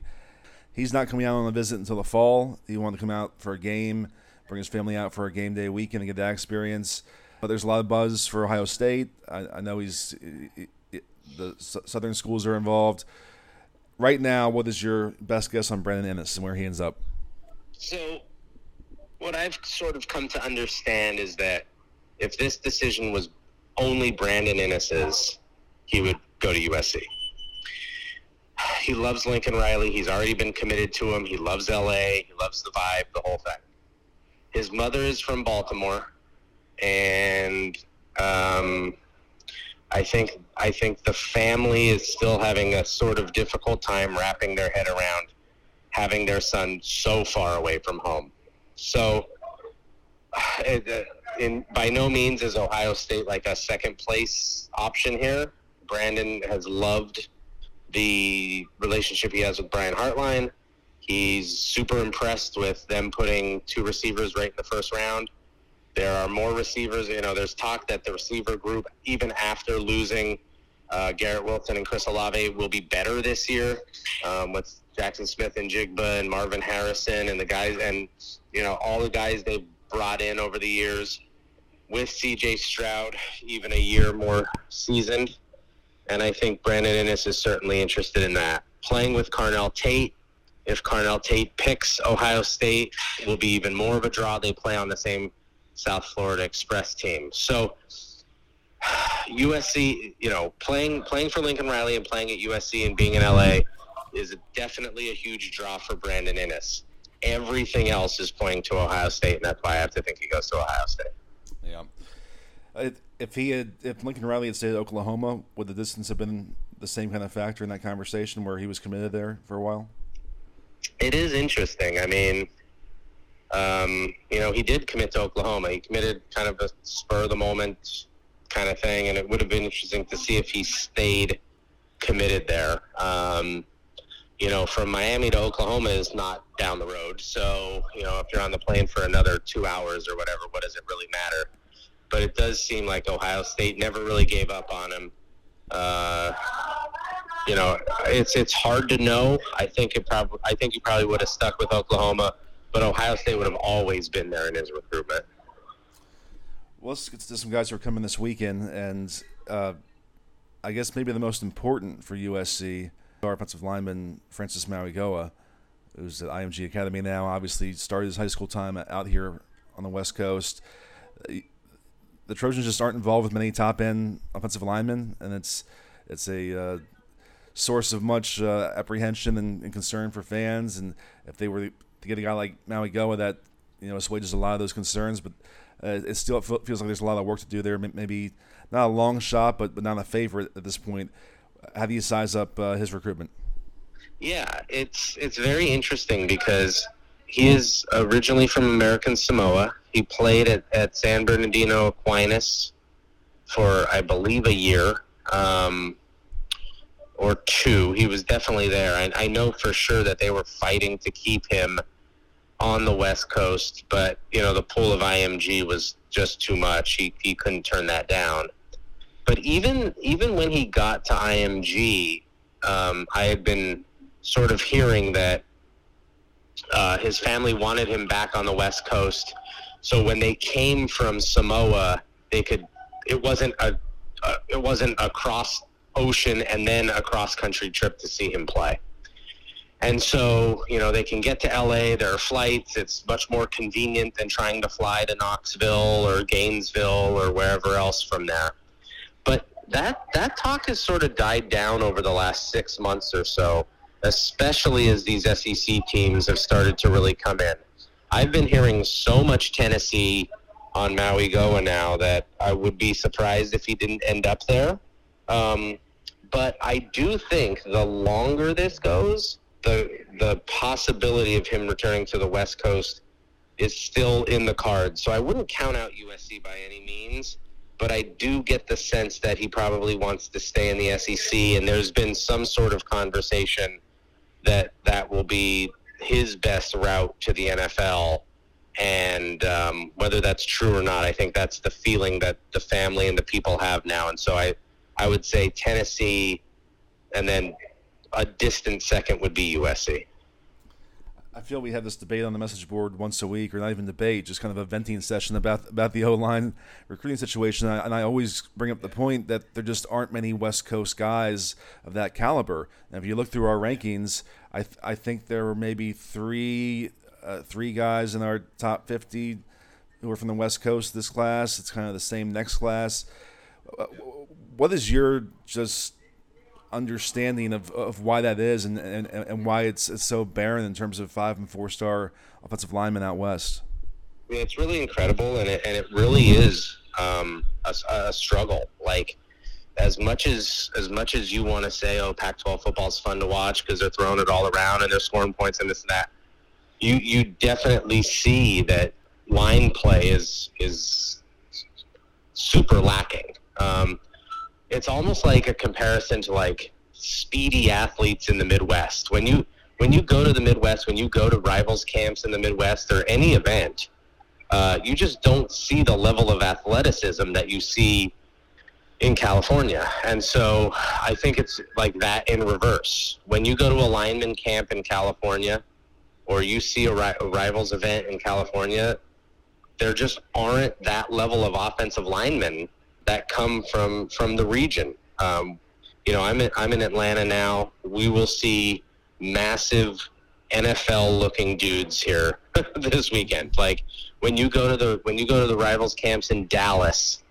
He's not coming out on a visit until the fall. He wanted to come out for a game, bring his family out for a game day weekend and get that experience. But there's a lot of buzz for Ohio State. I, I know he's the Southern schools are involved. Right now, what is your best guess on Brandon Inniss and where he ends up? So what I've sort of come to understand is that if this decision was only Brandon Inniss's, he would go to USC. He loves Lincoln Riley. He's already been committed to him. He loves LA. He loves the vibe, the whole thing. His mother is from Baltimore, and um, I think I think the family is still having a sort of difficult time wrapping their head around having their son so far away from home. So, it, uh, in by no means is Ohio State like a second place option here. Brandon has loved the relationship he has with Brian Hartline. He's super impressed with them putting two receivers right in the first round. There are more receivers. You know, there's talk that the receiver group, even after losing uh, Garrett Wilson and Chris Olave, will be better this year um, with Jaxon Smith-Njigba and Marvin Harrison and the guys, and you know all the guys they've brought in over the years with C.J. Stroud, even a year more seasoned. And I think Brandon Inniss is certainly interested in that. Playing with Carnell Tate, if Carnell Tate picks Ohio State, will be even more of a draw. They play on the same South Florida Express team. So USC, you know, playing playing for Lincoln Riley and playing at USC and being in LA is definitely a huge draw for Brandon Inniss. Everything else is pointing to Ohio State, and that's why I have to think he goes to Ohio State. Yeah. If he had, if Lincoln Riley had stayed at Oklahoma, would the distance have been the same kind of factor in that conversation where he was committed there for a while? It is interesting. I mean, um, you know, he did commit to Oklahoma. He committed kind of a spur of the moment kind of thing, and it would have been interesting to see if he stayed committed there. Um, you know, from Miami to Oklahoma is not down the road. So, you know, if you're on the plane for another two hours or whatever, what does it really matter? But it does seem like Ohio State never really gave up on him. Uh, you know, it's it's hard to know. I think it probably I think he probably would have stuck with Oklahoma, but Ohio State would have always been there in his recruitment. Well, let's get to some guys who are coming this weekend, and uh, I guess maybe the most important for USC our offensive lineman Francis Mauigoa, who's at IMG Academy now. Obviously, started his high school time out here on the West Coast. The Trojans just aren't involved with many top end offensive linemen, and it's it's a uh, source of much uh, apprehension and, and, concern for fans. And if they were to get a guy like Mauigoa, that you know assuages a lot of those concerns, but uh, it still feels like there's a lot of work to do there. Maybe not a long shot, but but not a favorite at this point do you size up uh, his recruitment? Yeah, it's it's very interesting because he is originally from American Samoa. He played at, at San Bernardino Aquinas for I believe a year um, or two. He was definitely there. and I know for sure that they were fighting to keep him on the West Coast, but you know the pool of IMG was just too much. He he couldn't turn that down. But even even when he got to IMG, um, I had been sort of hearing that uh, his family wanted him back on the West Coast. So when they came from Samoa, they could. It wasn't a, it wasn't a cross ocean and then a cross country trip to see him play. And so, you know, they can get to LA, there are flights, it's much more convenient than trying to fly to Knoxville or Gainesville or wherever else from there that that talk has sort of died down over the last six months or so, especially as these SEC teams have started to really come in. I've been hearing so much Tennessee on Mauigoa now that I would be surprised if he didn't end up there. Um, but I do think the longer this goes, the the possibility of him returning to the West Coast is still in the cards. So I wouldn't count out USC by any means but I do get the sense that he probably wants to stay in the SEC, and there's been some sort of conversation that that will be his best route to the NFL. And um, whether that's true or not, I think that's the feeling that the family and the people have now. And so I, I would say Tennessee, and then a distant second would be USC. I feel we have this debate on the message board once a week, or not even debate, just kind of a venting session about about the O line recruiting situation. And I, and I, always bring up the point that there just aren't many West Coast guys of that caliber. And if you look through our rankings, I th- I think there were maybe three uh, three guys in our top 50 who are from the West Coast this class. It's kind of the same next class. Uh, what is your just understanding of, of why that is and, and, and why it's, it's so barren in terms of five and four star offensive linemen out west? I mean, it's really incredible, and it, and it really is um, a, a struggle. Like, as much as as much as you want to say, oh, Pac-12 football is fun to watch because they're throwing it all around and they're scoring points and this and that, you you definitely see that line play is is super lacking. Um, it's almost like a comparison to like speedy athletes in the Midwest. When you when you go to the Midwest, when you go to rivals camps in the Midwest or any event, uh, you just don't see the level of athleticism that you see in California. And so I think it's like that in reverse. When you go to a lineman camp in California or you see a, ri- a rivals event in California, there just aren't that level of offensive linemen that come from from the region. Um, you know, I'm in, I'm in Atlanta now. We will see massive NFL looking dudes here this weekend. Like when you go to the when you go to the rivals camps in Dallas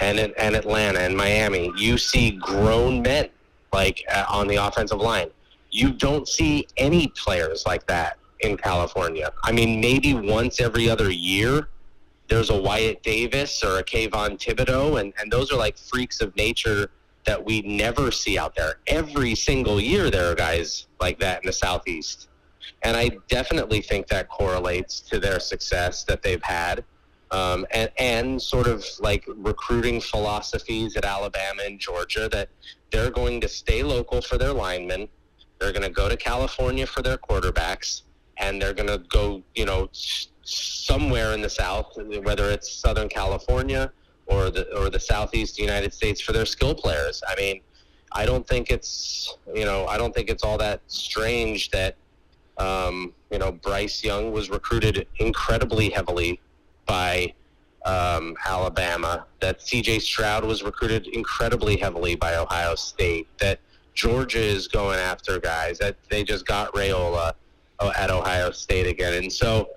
and and Atlanta and Miami, you see grown men like uh, on the offensive line. You don't see any players like that in California. I mean, maybe once every other year, there's a Wyatt Davis or a Kayvon Thibodeaux, and, and those are like freaks of nature that we never see out there. Every single year, there are guys like that in the Southeast. And I definitely think that correlates to their success that they've had. Um, and, and sort of like recruiting philosophies at Alabama and Georgia that they're going to stay local for their linemen. They're going to go to California for their quarterbacks and they're going to go, you know, somewhere in the South, whether it's Southern California or the or the Southeast United States for their skill players. I mean, I don't think it's you know I don't think it's all that strange that um, you know Bryce Young was recruited incredibly heavily by um, Alabama. That C.J. Stroud was recruited incredibly heavily by Ohio State. That Georgia is going after guys. That they just got Raiola uh, at Ohio State again, and so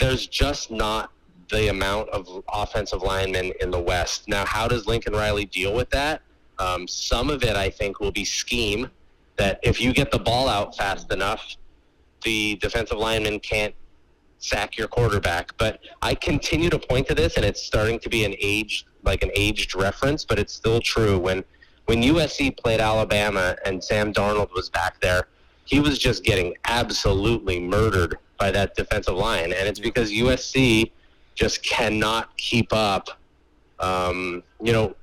there's just not the amount of offensive linemen in the West. Now, how does Lincoln Riley deal with that? Um, some of it, I think, will be scheme. That if you get the ball out fast enough, the defensive lineman can't sack your quarterback. But I continue to point to this, and it's starting to be an aged, like an aged reference, but it's still true. When when USC played Alabama and Sam Darnold was back there, he was just getting absolutely murdered by that defensive line, and it's because USC just cannot keep up. Um, you know,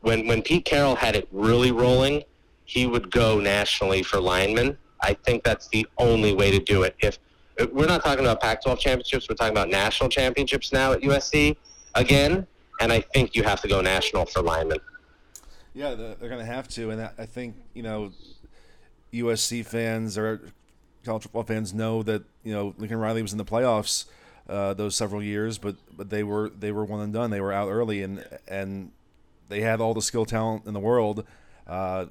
when when Pete Carroll had it really rolling, he would go nationally for linemen. I think that's the only way to do it. If, if we're not talking about Pac-12 championships, we're talking about national championships now at USC again, and I think you have to go national for linemen. Yeah, they're going to have to, and I think you know, USC fans or college football fans know that you know Lincoln Riley was in the playoffs uh, those several years, but but they were they were one and done. They were out early, and and they had all the skill talent in the world, uh,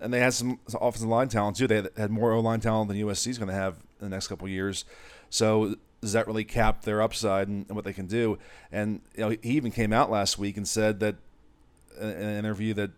and they had some, offensive line talent too. They had, had more O line talent than USC is going to have in the next couple years. So does that really cap their upside and, and, what they can do? And you know, he even came out last week and said that in an interview that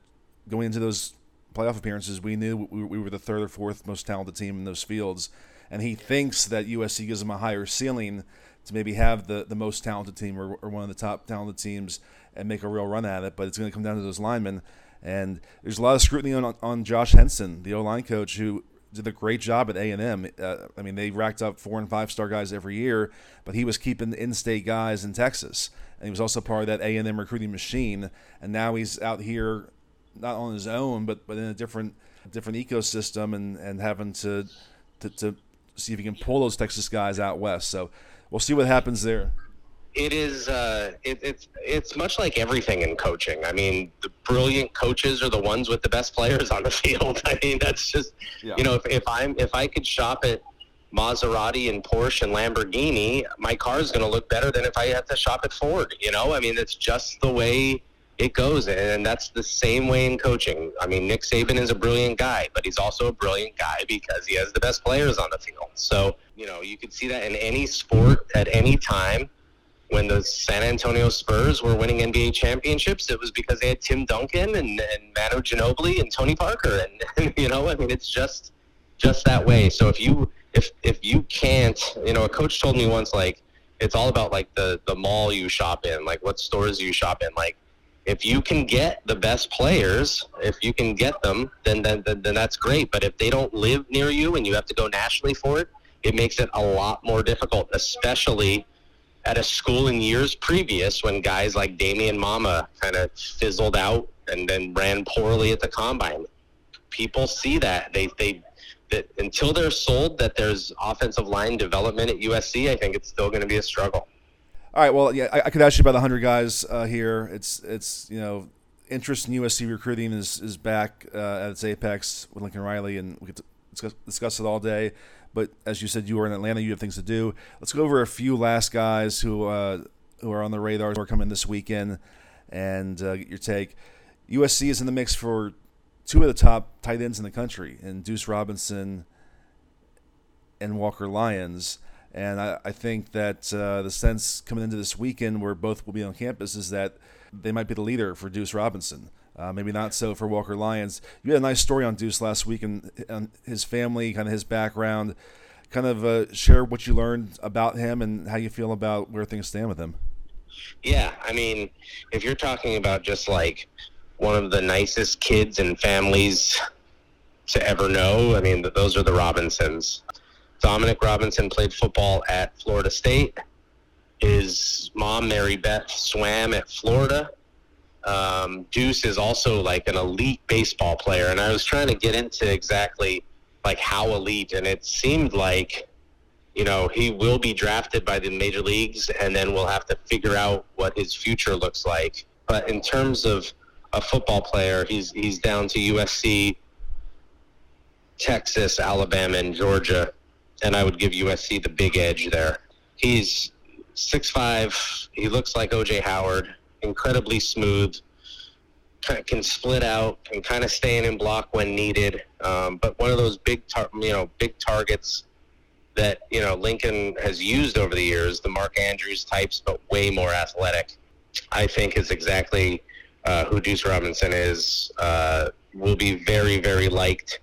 going into those playoff appearances, we knew we, we were the third or fourth most talented team in those fields, and he thinks that USC gives him a higher ceiling to maybe have the, the most talented team or, or one of the top talented teams and make a real run at it. But it's going to come down to those linemen. And there's a lot of scrutiny on, on Josh Henson, the O line coach, who did a great job at A and M. Uh, I mean, they racked up four and five star guys every year, but he was keeping the in-state guys in Texas, and he was also part of that A and M recruiting machine. And now he's out here, not on his own, but but in a different different ecosystem, and and having to to, to see if he can pull those Texas guys out west. So we'll see what happens there. It is. Uh, it, it's it's much like everything in coaching. I mean, the brilliant coaches are the ones with the best players on the field. I mean, that's just yeah. you know, if, if I'm if I could shop at Maserati and Porsche and Lamborghini, my car is going to look better than if I had to shop at Ford. You know, I mean, it's just the way it goes, and that's the same way in coaching. I mean, Nick Saban is a brilliant guy, but he's also a brilliant guy because he has the best players on the field. So you know, you could see that in any sport at any time. When the San Antonio Spurs were winning NBA championships, it was because they had Tim Duncan and, and Manu Ginobili and Tony Parker, and, and you know, I mean, it's just just that way. So if you if if you can't, you know, a coach told me once like it's all about like the the mall you shop in, like what stores you shop in, like if you can get the best players, if you can get them, then, then then then that's great. But if they don't live near you and you have to go nationally for it, it makes it a lot more difficult, especially at a school in years previous when guys like Damian Mama kind of fizzled out and then ran poorly at the combine. People see that. They they that until they're sold that there's offensive line development at USC, I think it's still going to be a struggle. All right. Well, yeah, I, I could ask you about the hundred guys uh, here. It's it's you know interest in USC recruiting is is back uh, at its apex with Lincoln Riley, and we could discuss, discuss it all day. But as you said, you were in Atlanta. You have things to do. Let's go over a few last guys who uh, who are on the radar who are coming this weekend, and uh, get your take. USC is in the mix for two of the top tight ends in the country, and Deuce Robinson and Walker Lyons. And I, I think that uh, the sense coming into this weekend, where both will be on campus, is that they might be the leader for Deuce Robinson. Uh, maybe not so for Walker Lyons. You had a nice story on Deuce last week and on his family, kind of his background. Kind of uh, share what you learned about him and how you feel about where things stand with him. Yeah, I mean, if you're talking about just like one of the nicest kids and families to ever know, I mean, those are the Robinsons. Dominic Robinson played football at Florida State. His mom, Mary Beth, swam at Florida. Um, Deuce is also like an elite baseball player, and I was trying to get into exactly like how elite, and it seemed like you know he will be drafted by the major leagues, and then we'll have to figure out what his future looks like. But in terms of a football player, he's he's down to USC, Texas, Alabama, and Georgia and I would give USC the big edge there. He's six five. He looks like OJ Howard. Incredibly smooth. Can split out. Can kind of stay in and block when needed. Um, but one of those big, tar- you know, big targets that you know Lincoln has used over the years, the Mark Andrews types, but way more athletic. I think is exactly uh, who Deuce Robinson is. Uh, will be very, very liked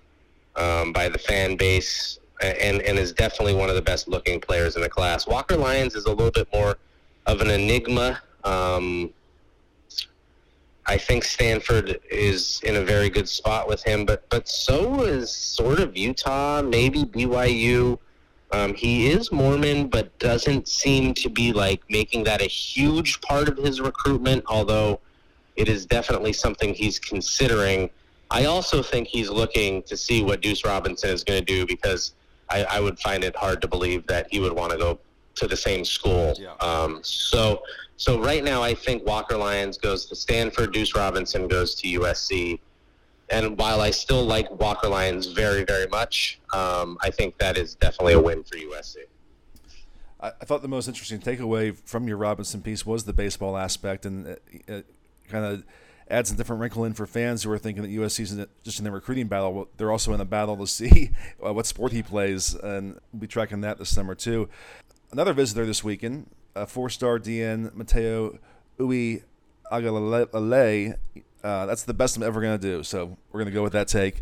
um, by the fan base and and is definitely one of the best looking players in the class. Walker Lyons is a little bit more of an enigma. Um, I think Stanford is in a very good spot with him, but but so is sort of Utah, maybe BYU. Um, he is Mormon, but doesn't seem to be like making that a huge part of his recruitment. Although it is definitely something he's considering. I also think he's looking to see what Deuce Robinson is going to do because I, I, would find it hard to believe that he would want to go to the same school. Yeah. Um, so, so right now, I think Walker Lyons goes to Stanford, Deuce Robinson goes to USC. And while I still like Walker Lyons very, very much, um, I think that is definitely a win for USC. I, I thought the most interesting takeaway from your Robinson piece was the baseball aspect, and it, it kind of adds a different wrinkle in for fans who are thinking that USC is just in the recruiting battle. They're also in the battle to see uh, what sport he plays, and we'll be tracking that this summer too. Another visitor this weekend, a four-star DN Mateo Ui Agalale. Uh, that's the best I'm ever going to do, so we're going to go with that take.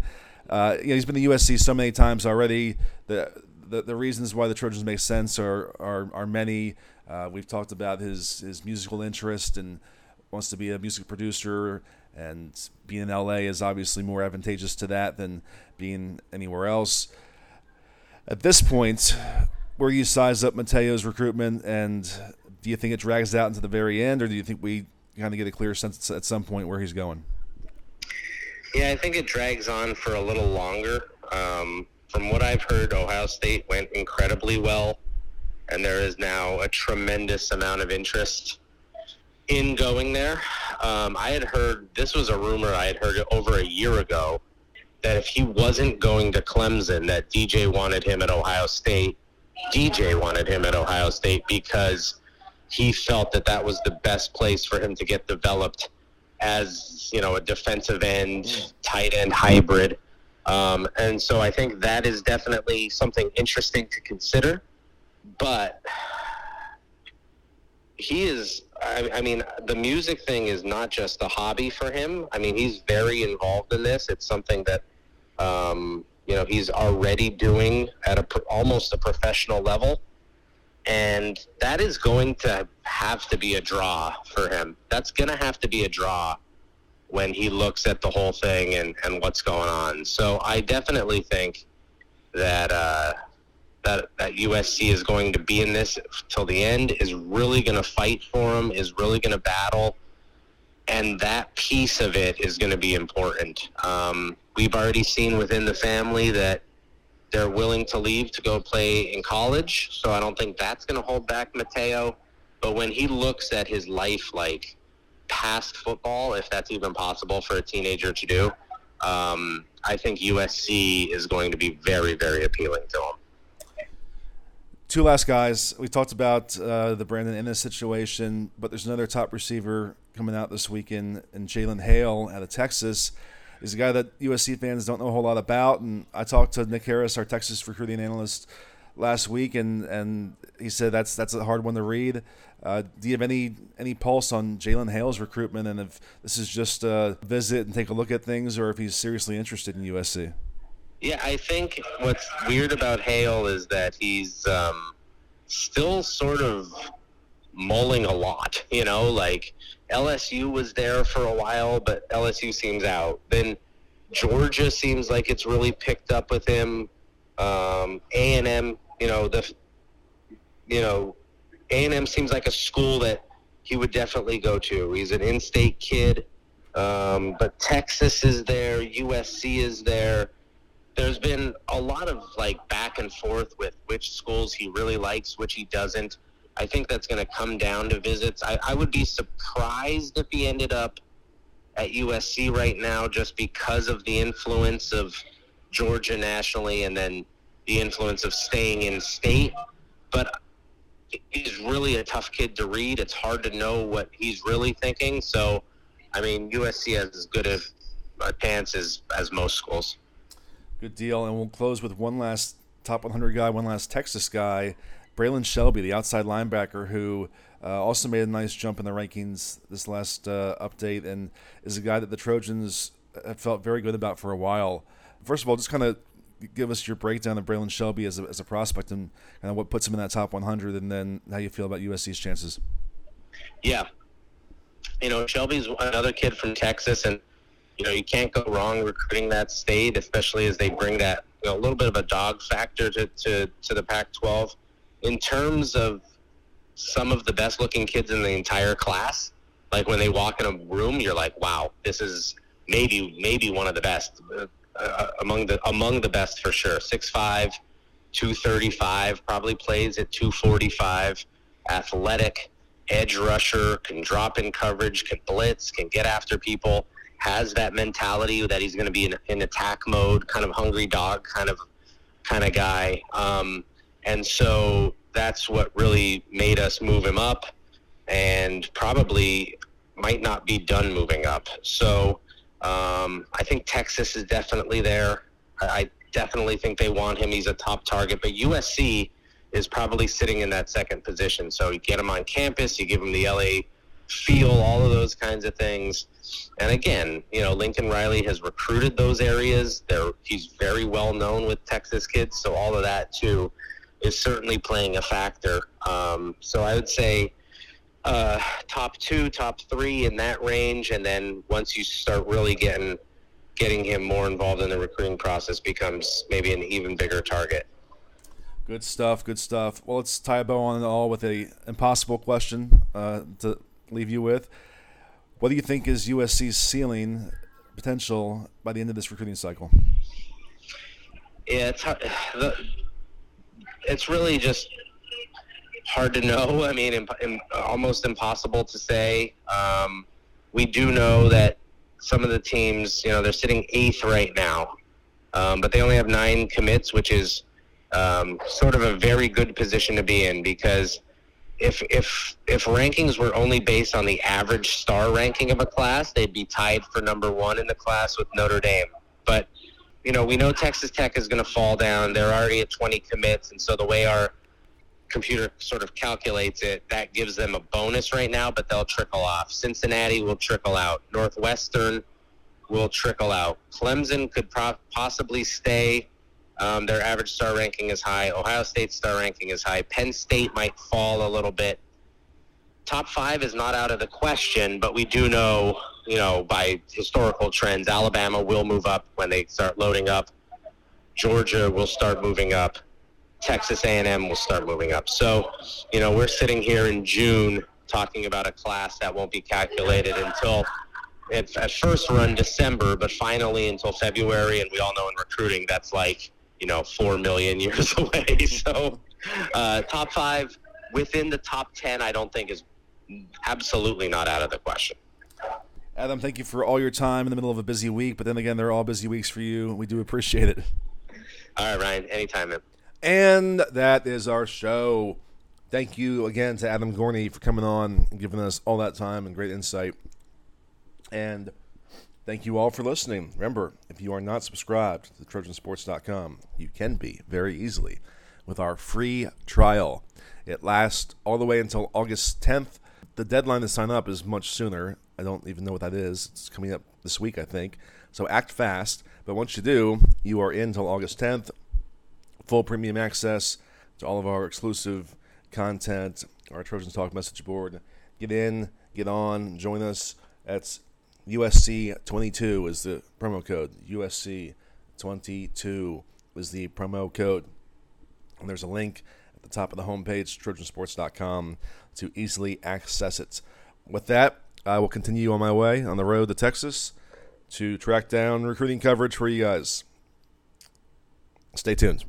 Uh, you know, he's been to USC so many times already. The, the, the reasons why the Trojans make sense are are, are many. Uh, we've talked about his his musical interest and wants to be a music producer, and being in LA is obviously more advantageous to that than being anywhere else. At this point, where you size up Mateo's recruitment, and do you think it drags out into the very end, or do you think we kind of get a clear sense at some point where he's going? Yeah, I think it drags on for a little longer. Um, from what I've heard, Ohio State went incredibly well, and there is now a tremendous amount of interest in going there. Um, I had heard this was a rumor I had heard over a year ago that if he wasn't going to Clemson, that DJ wanted him at Ohio State. DJ wanted him at Ohio State because he felt that that was the best place for him to get developed as you know a defensive end, tight end hybrid. Um, and so I think that is definitely something interesting to consider. But he is, I, I mean, the music thing is not just a hobby for him. I mean, he's very involved in this. It's something that, um, you know, he's already doing at a almost a professional level. And that is going to have to be a draw for him. That's going to have to be a draw when he looks at the whole thing and, and what's going on. So I definitely think that uh, that that USC is going to be in this till the end. Is really going to fight for him. Is really going to battle, and that piece of it is going to be important. Um, we've already seen within the family that they're willing to leave to go play in college. So I don't think that's going to hold back Mateo. But when he looks at his life, like past football, if that's even possible for a teenager to do, um, I think USC is going to be very, very appealing to him. Two last guys. We talked about uh, the Brandon Inniss situation, but there's another top receiver coming out this weekend, and Jalen Hale out of Texas. He's a guy that USC fans don't know a whole lot about. And I talked to Nick Harris, our Texas recruiting analyst, last week, and, and he said that's that's a hard one to read. Uh, do you have any any pulse on Jalen Hale's recruitment, and if this is just a visit and take a look at things, or if he's seriously interested in USC? Yeah, I think what's weird about Hale is that he's um, still sort of mulling a lot. You know, like LSU was there for a while, but LSU seems out. Then Georgia seems like it's really picked up with him. Um, A and M, you know the, you know a&M seems like a school that he would definitely go to. He's an in-state kid, um, but Texas is there, USC is there. There's been a lot of like back and forth with which schools he really likes, which he doesn't. I think that's going to come down to visits. I, I would be surprised if he ended up at USC right now, just because of the influence of Georgia nationally, and then the influence of staying in state. But he's really a tough kid to read. It's hard to know what he's really thinking. So, I mean, USC has as good a, a chance as, as most schools. Good deal. And we'll close with one last top 100 guy, one last Texas guy, Braylon Shelby, the outside linebacker who uh, also made a nice jump in the rankings this last uh, update and is a guy that the Trojans have felt very good about for a while. First of all, just kind of give us your breakdown of Braylon Shelby as a, as a prospect and kind of what puts him in that top 100, and then how you feel about USC's chances. Yeah, you know Shelby's another kid from Texas, and you know you can't go wrong recruiting that state, especially as they bring that you know, a little bit of a dog factor to, to, to the Pac-12. In terms of some of the best looking kids in the entire class, like when they walk in a room, you're like, wow, this is maybe maybe one of the best uh, among the among the best for sure. 6'5", 235, probably plays at 245. Athletic, edge rusher, can drop in coverage, can blitz, can get after people. Has that mentality that he's going to be in, in, attack mode, kind of hungry dog, kind of kind of guy. Um, and so that's what really made us move him up, and probably might not be done moving up. So um, I think Texas is definitely there. I definitely think they want him. He's a top target. But USC is probably sitting in that second position. So you get him on campus, you give him the LA feel, all of those kinds of things. And again, you know, Lincoln Riley has recruited those areas. They're, he's very well known with Texas kids. So all of that, too, is certainly playing a factor. Um, so I would say uh, top two, top three in that range, and then once you start really getting getting him more involved in the recruiting process, becomes maybe an even bigger target. Good stuff. Good stuff. Well, let's tie a bow on it all with a impossible question uh, to leave you with. What do you think is USC's ceiling potential by the end of this recruiting cycle? Yeah, it's the, it's really just hard to know. I mean, imp- Im- almost impossible to say. Um, we do know that some of the teams, you know, they're sitting eighth right now, um, but they only have nine commits, which is um, sort of a very good position to be in because if if if rankings were only based on the average star ranking of a class, they'd be tied for number one in the class with Notre Dame. But you know, we know Texas Tech is going to fall down. They're already at 20 commits, and so the way our computer sort of calculates it, that gives them a bonus right now, but they'll trickle off. Cincinnati will trickle out. Northwestern will trickle out. Clemson could pro- possibly stay. Um, their average star ranking is high. Ohio State's star ranking is high. Penn State might fall a little bit. Top five is not out of the question, but we do know, you know, by historical trends, Alabama will move up when they start loading up. Georgia will start moving up. Texas A&M will start moving up. So, you know, we're sitting here in June talking about a class that won't be calculated until at, first run December, but finally until February. And we all know in recruiting that's like you know four million years away. So, uh, top five within the top ten, I don't think is absolutely not out of the question. Adam, thank you for all your time in the middle of a busy week, but then again, they're all busy weeks for you. We do appreciate it. All right, Ryan. Anytime, man. And that is our show. Thank you again to Adam Gorney for coming on and giving us all that time and great insight. And thank you all for listening. Remember, if you are not subscribed to Trojansports.com, you can be very easily with our free trial. It lasts all the way until August 10th. The deadline to sign up is much sooner. I don't even know what that is. It's coming up this week, I think. So act fast. But once you do, you are in until August 10th. Full premium access to all of our exclusive content, our Trojans Talk message board. Get in, get on, join us. That's USC 22 is the promo code. USC 22 is the promo code. And there's a link at the top of the homepage, trojansports.com, to easily access it. With that, I will continue on my way on the road to Texas to track down recruiting coverage for you guys. Stay tuned.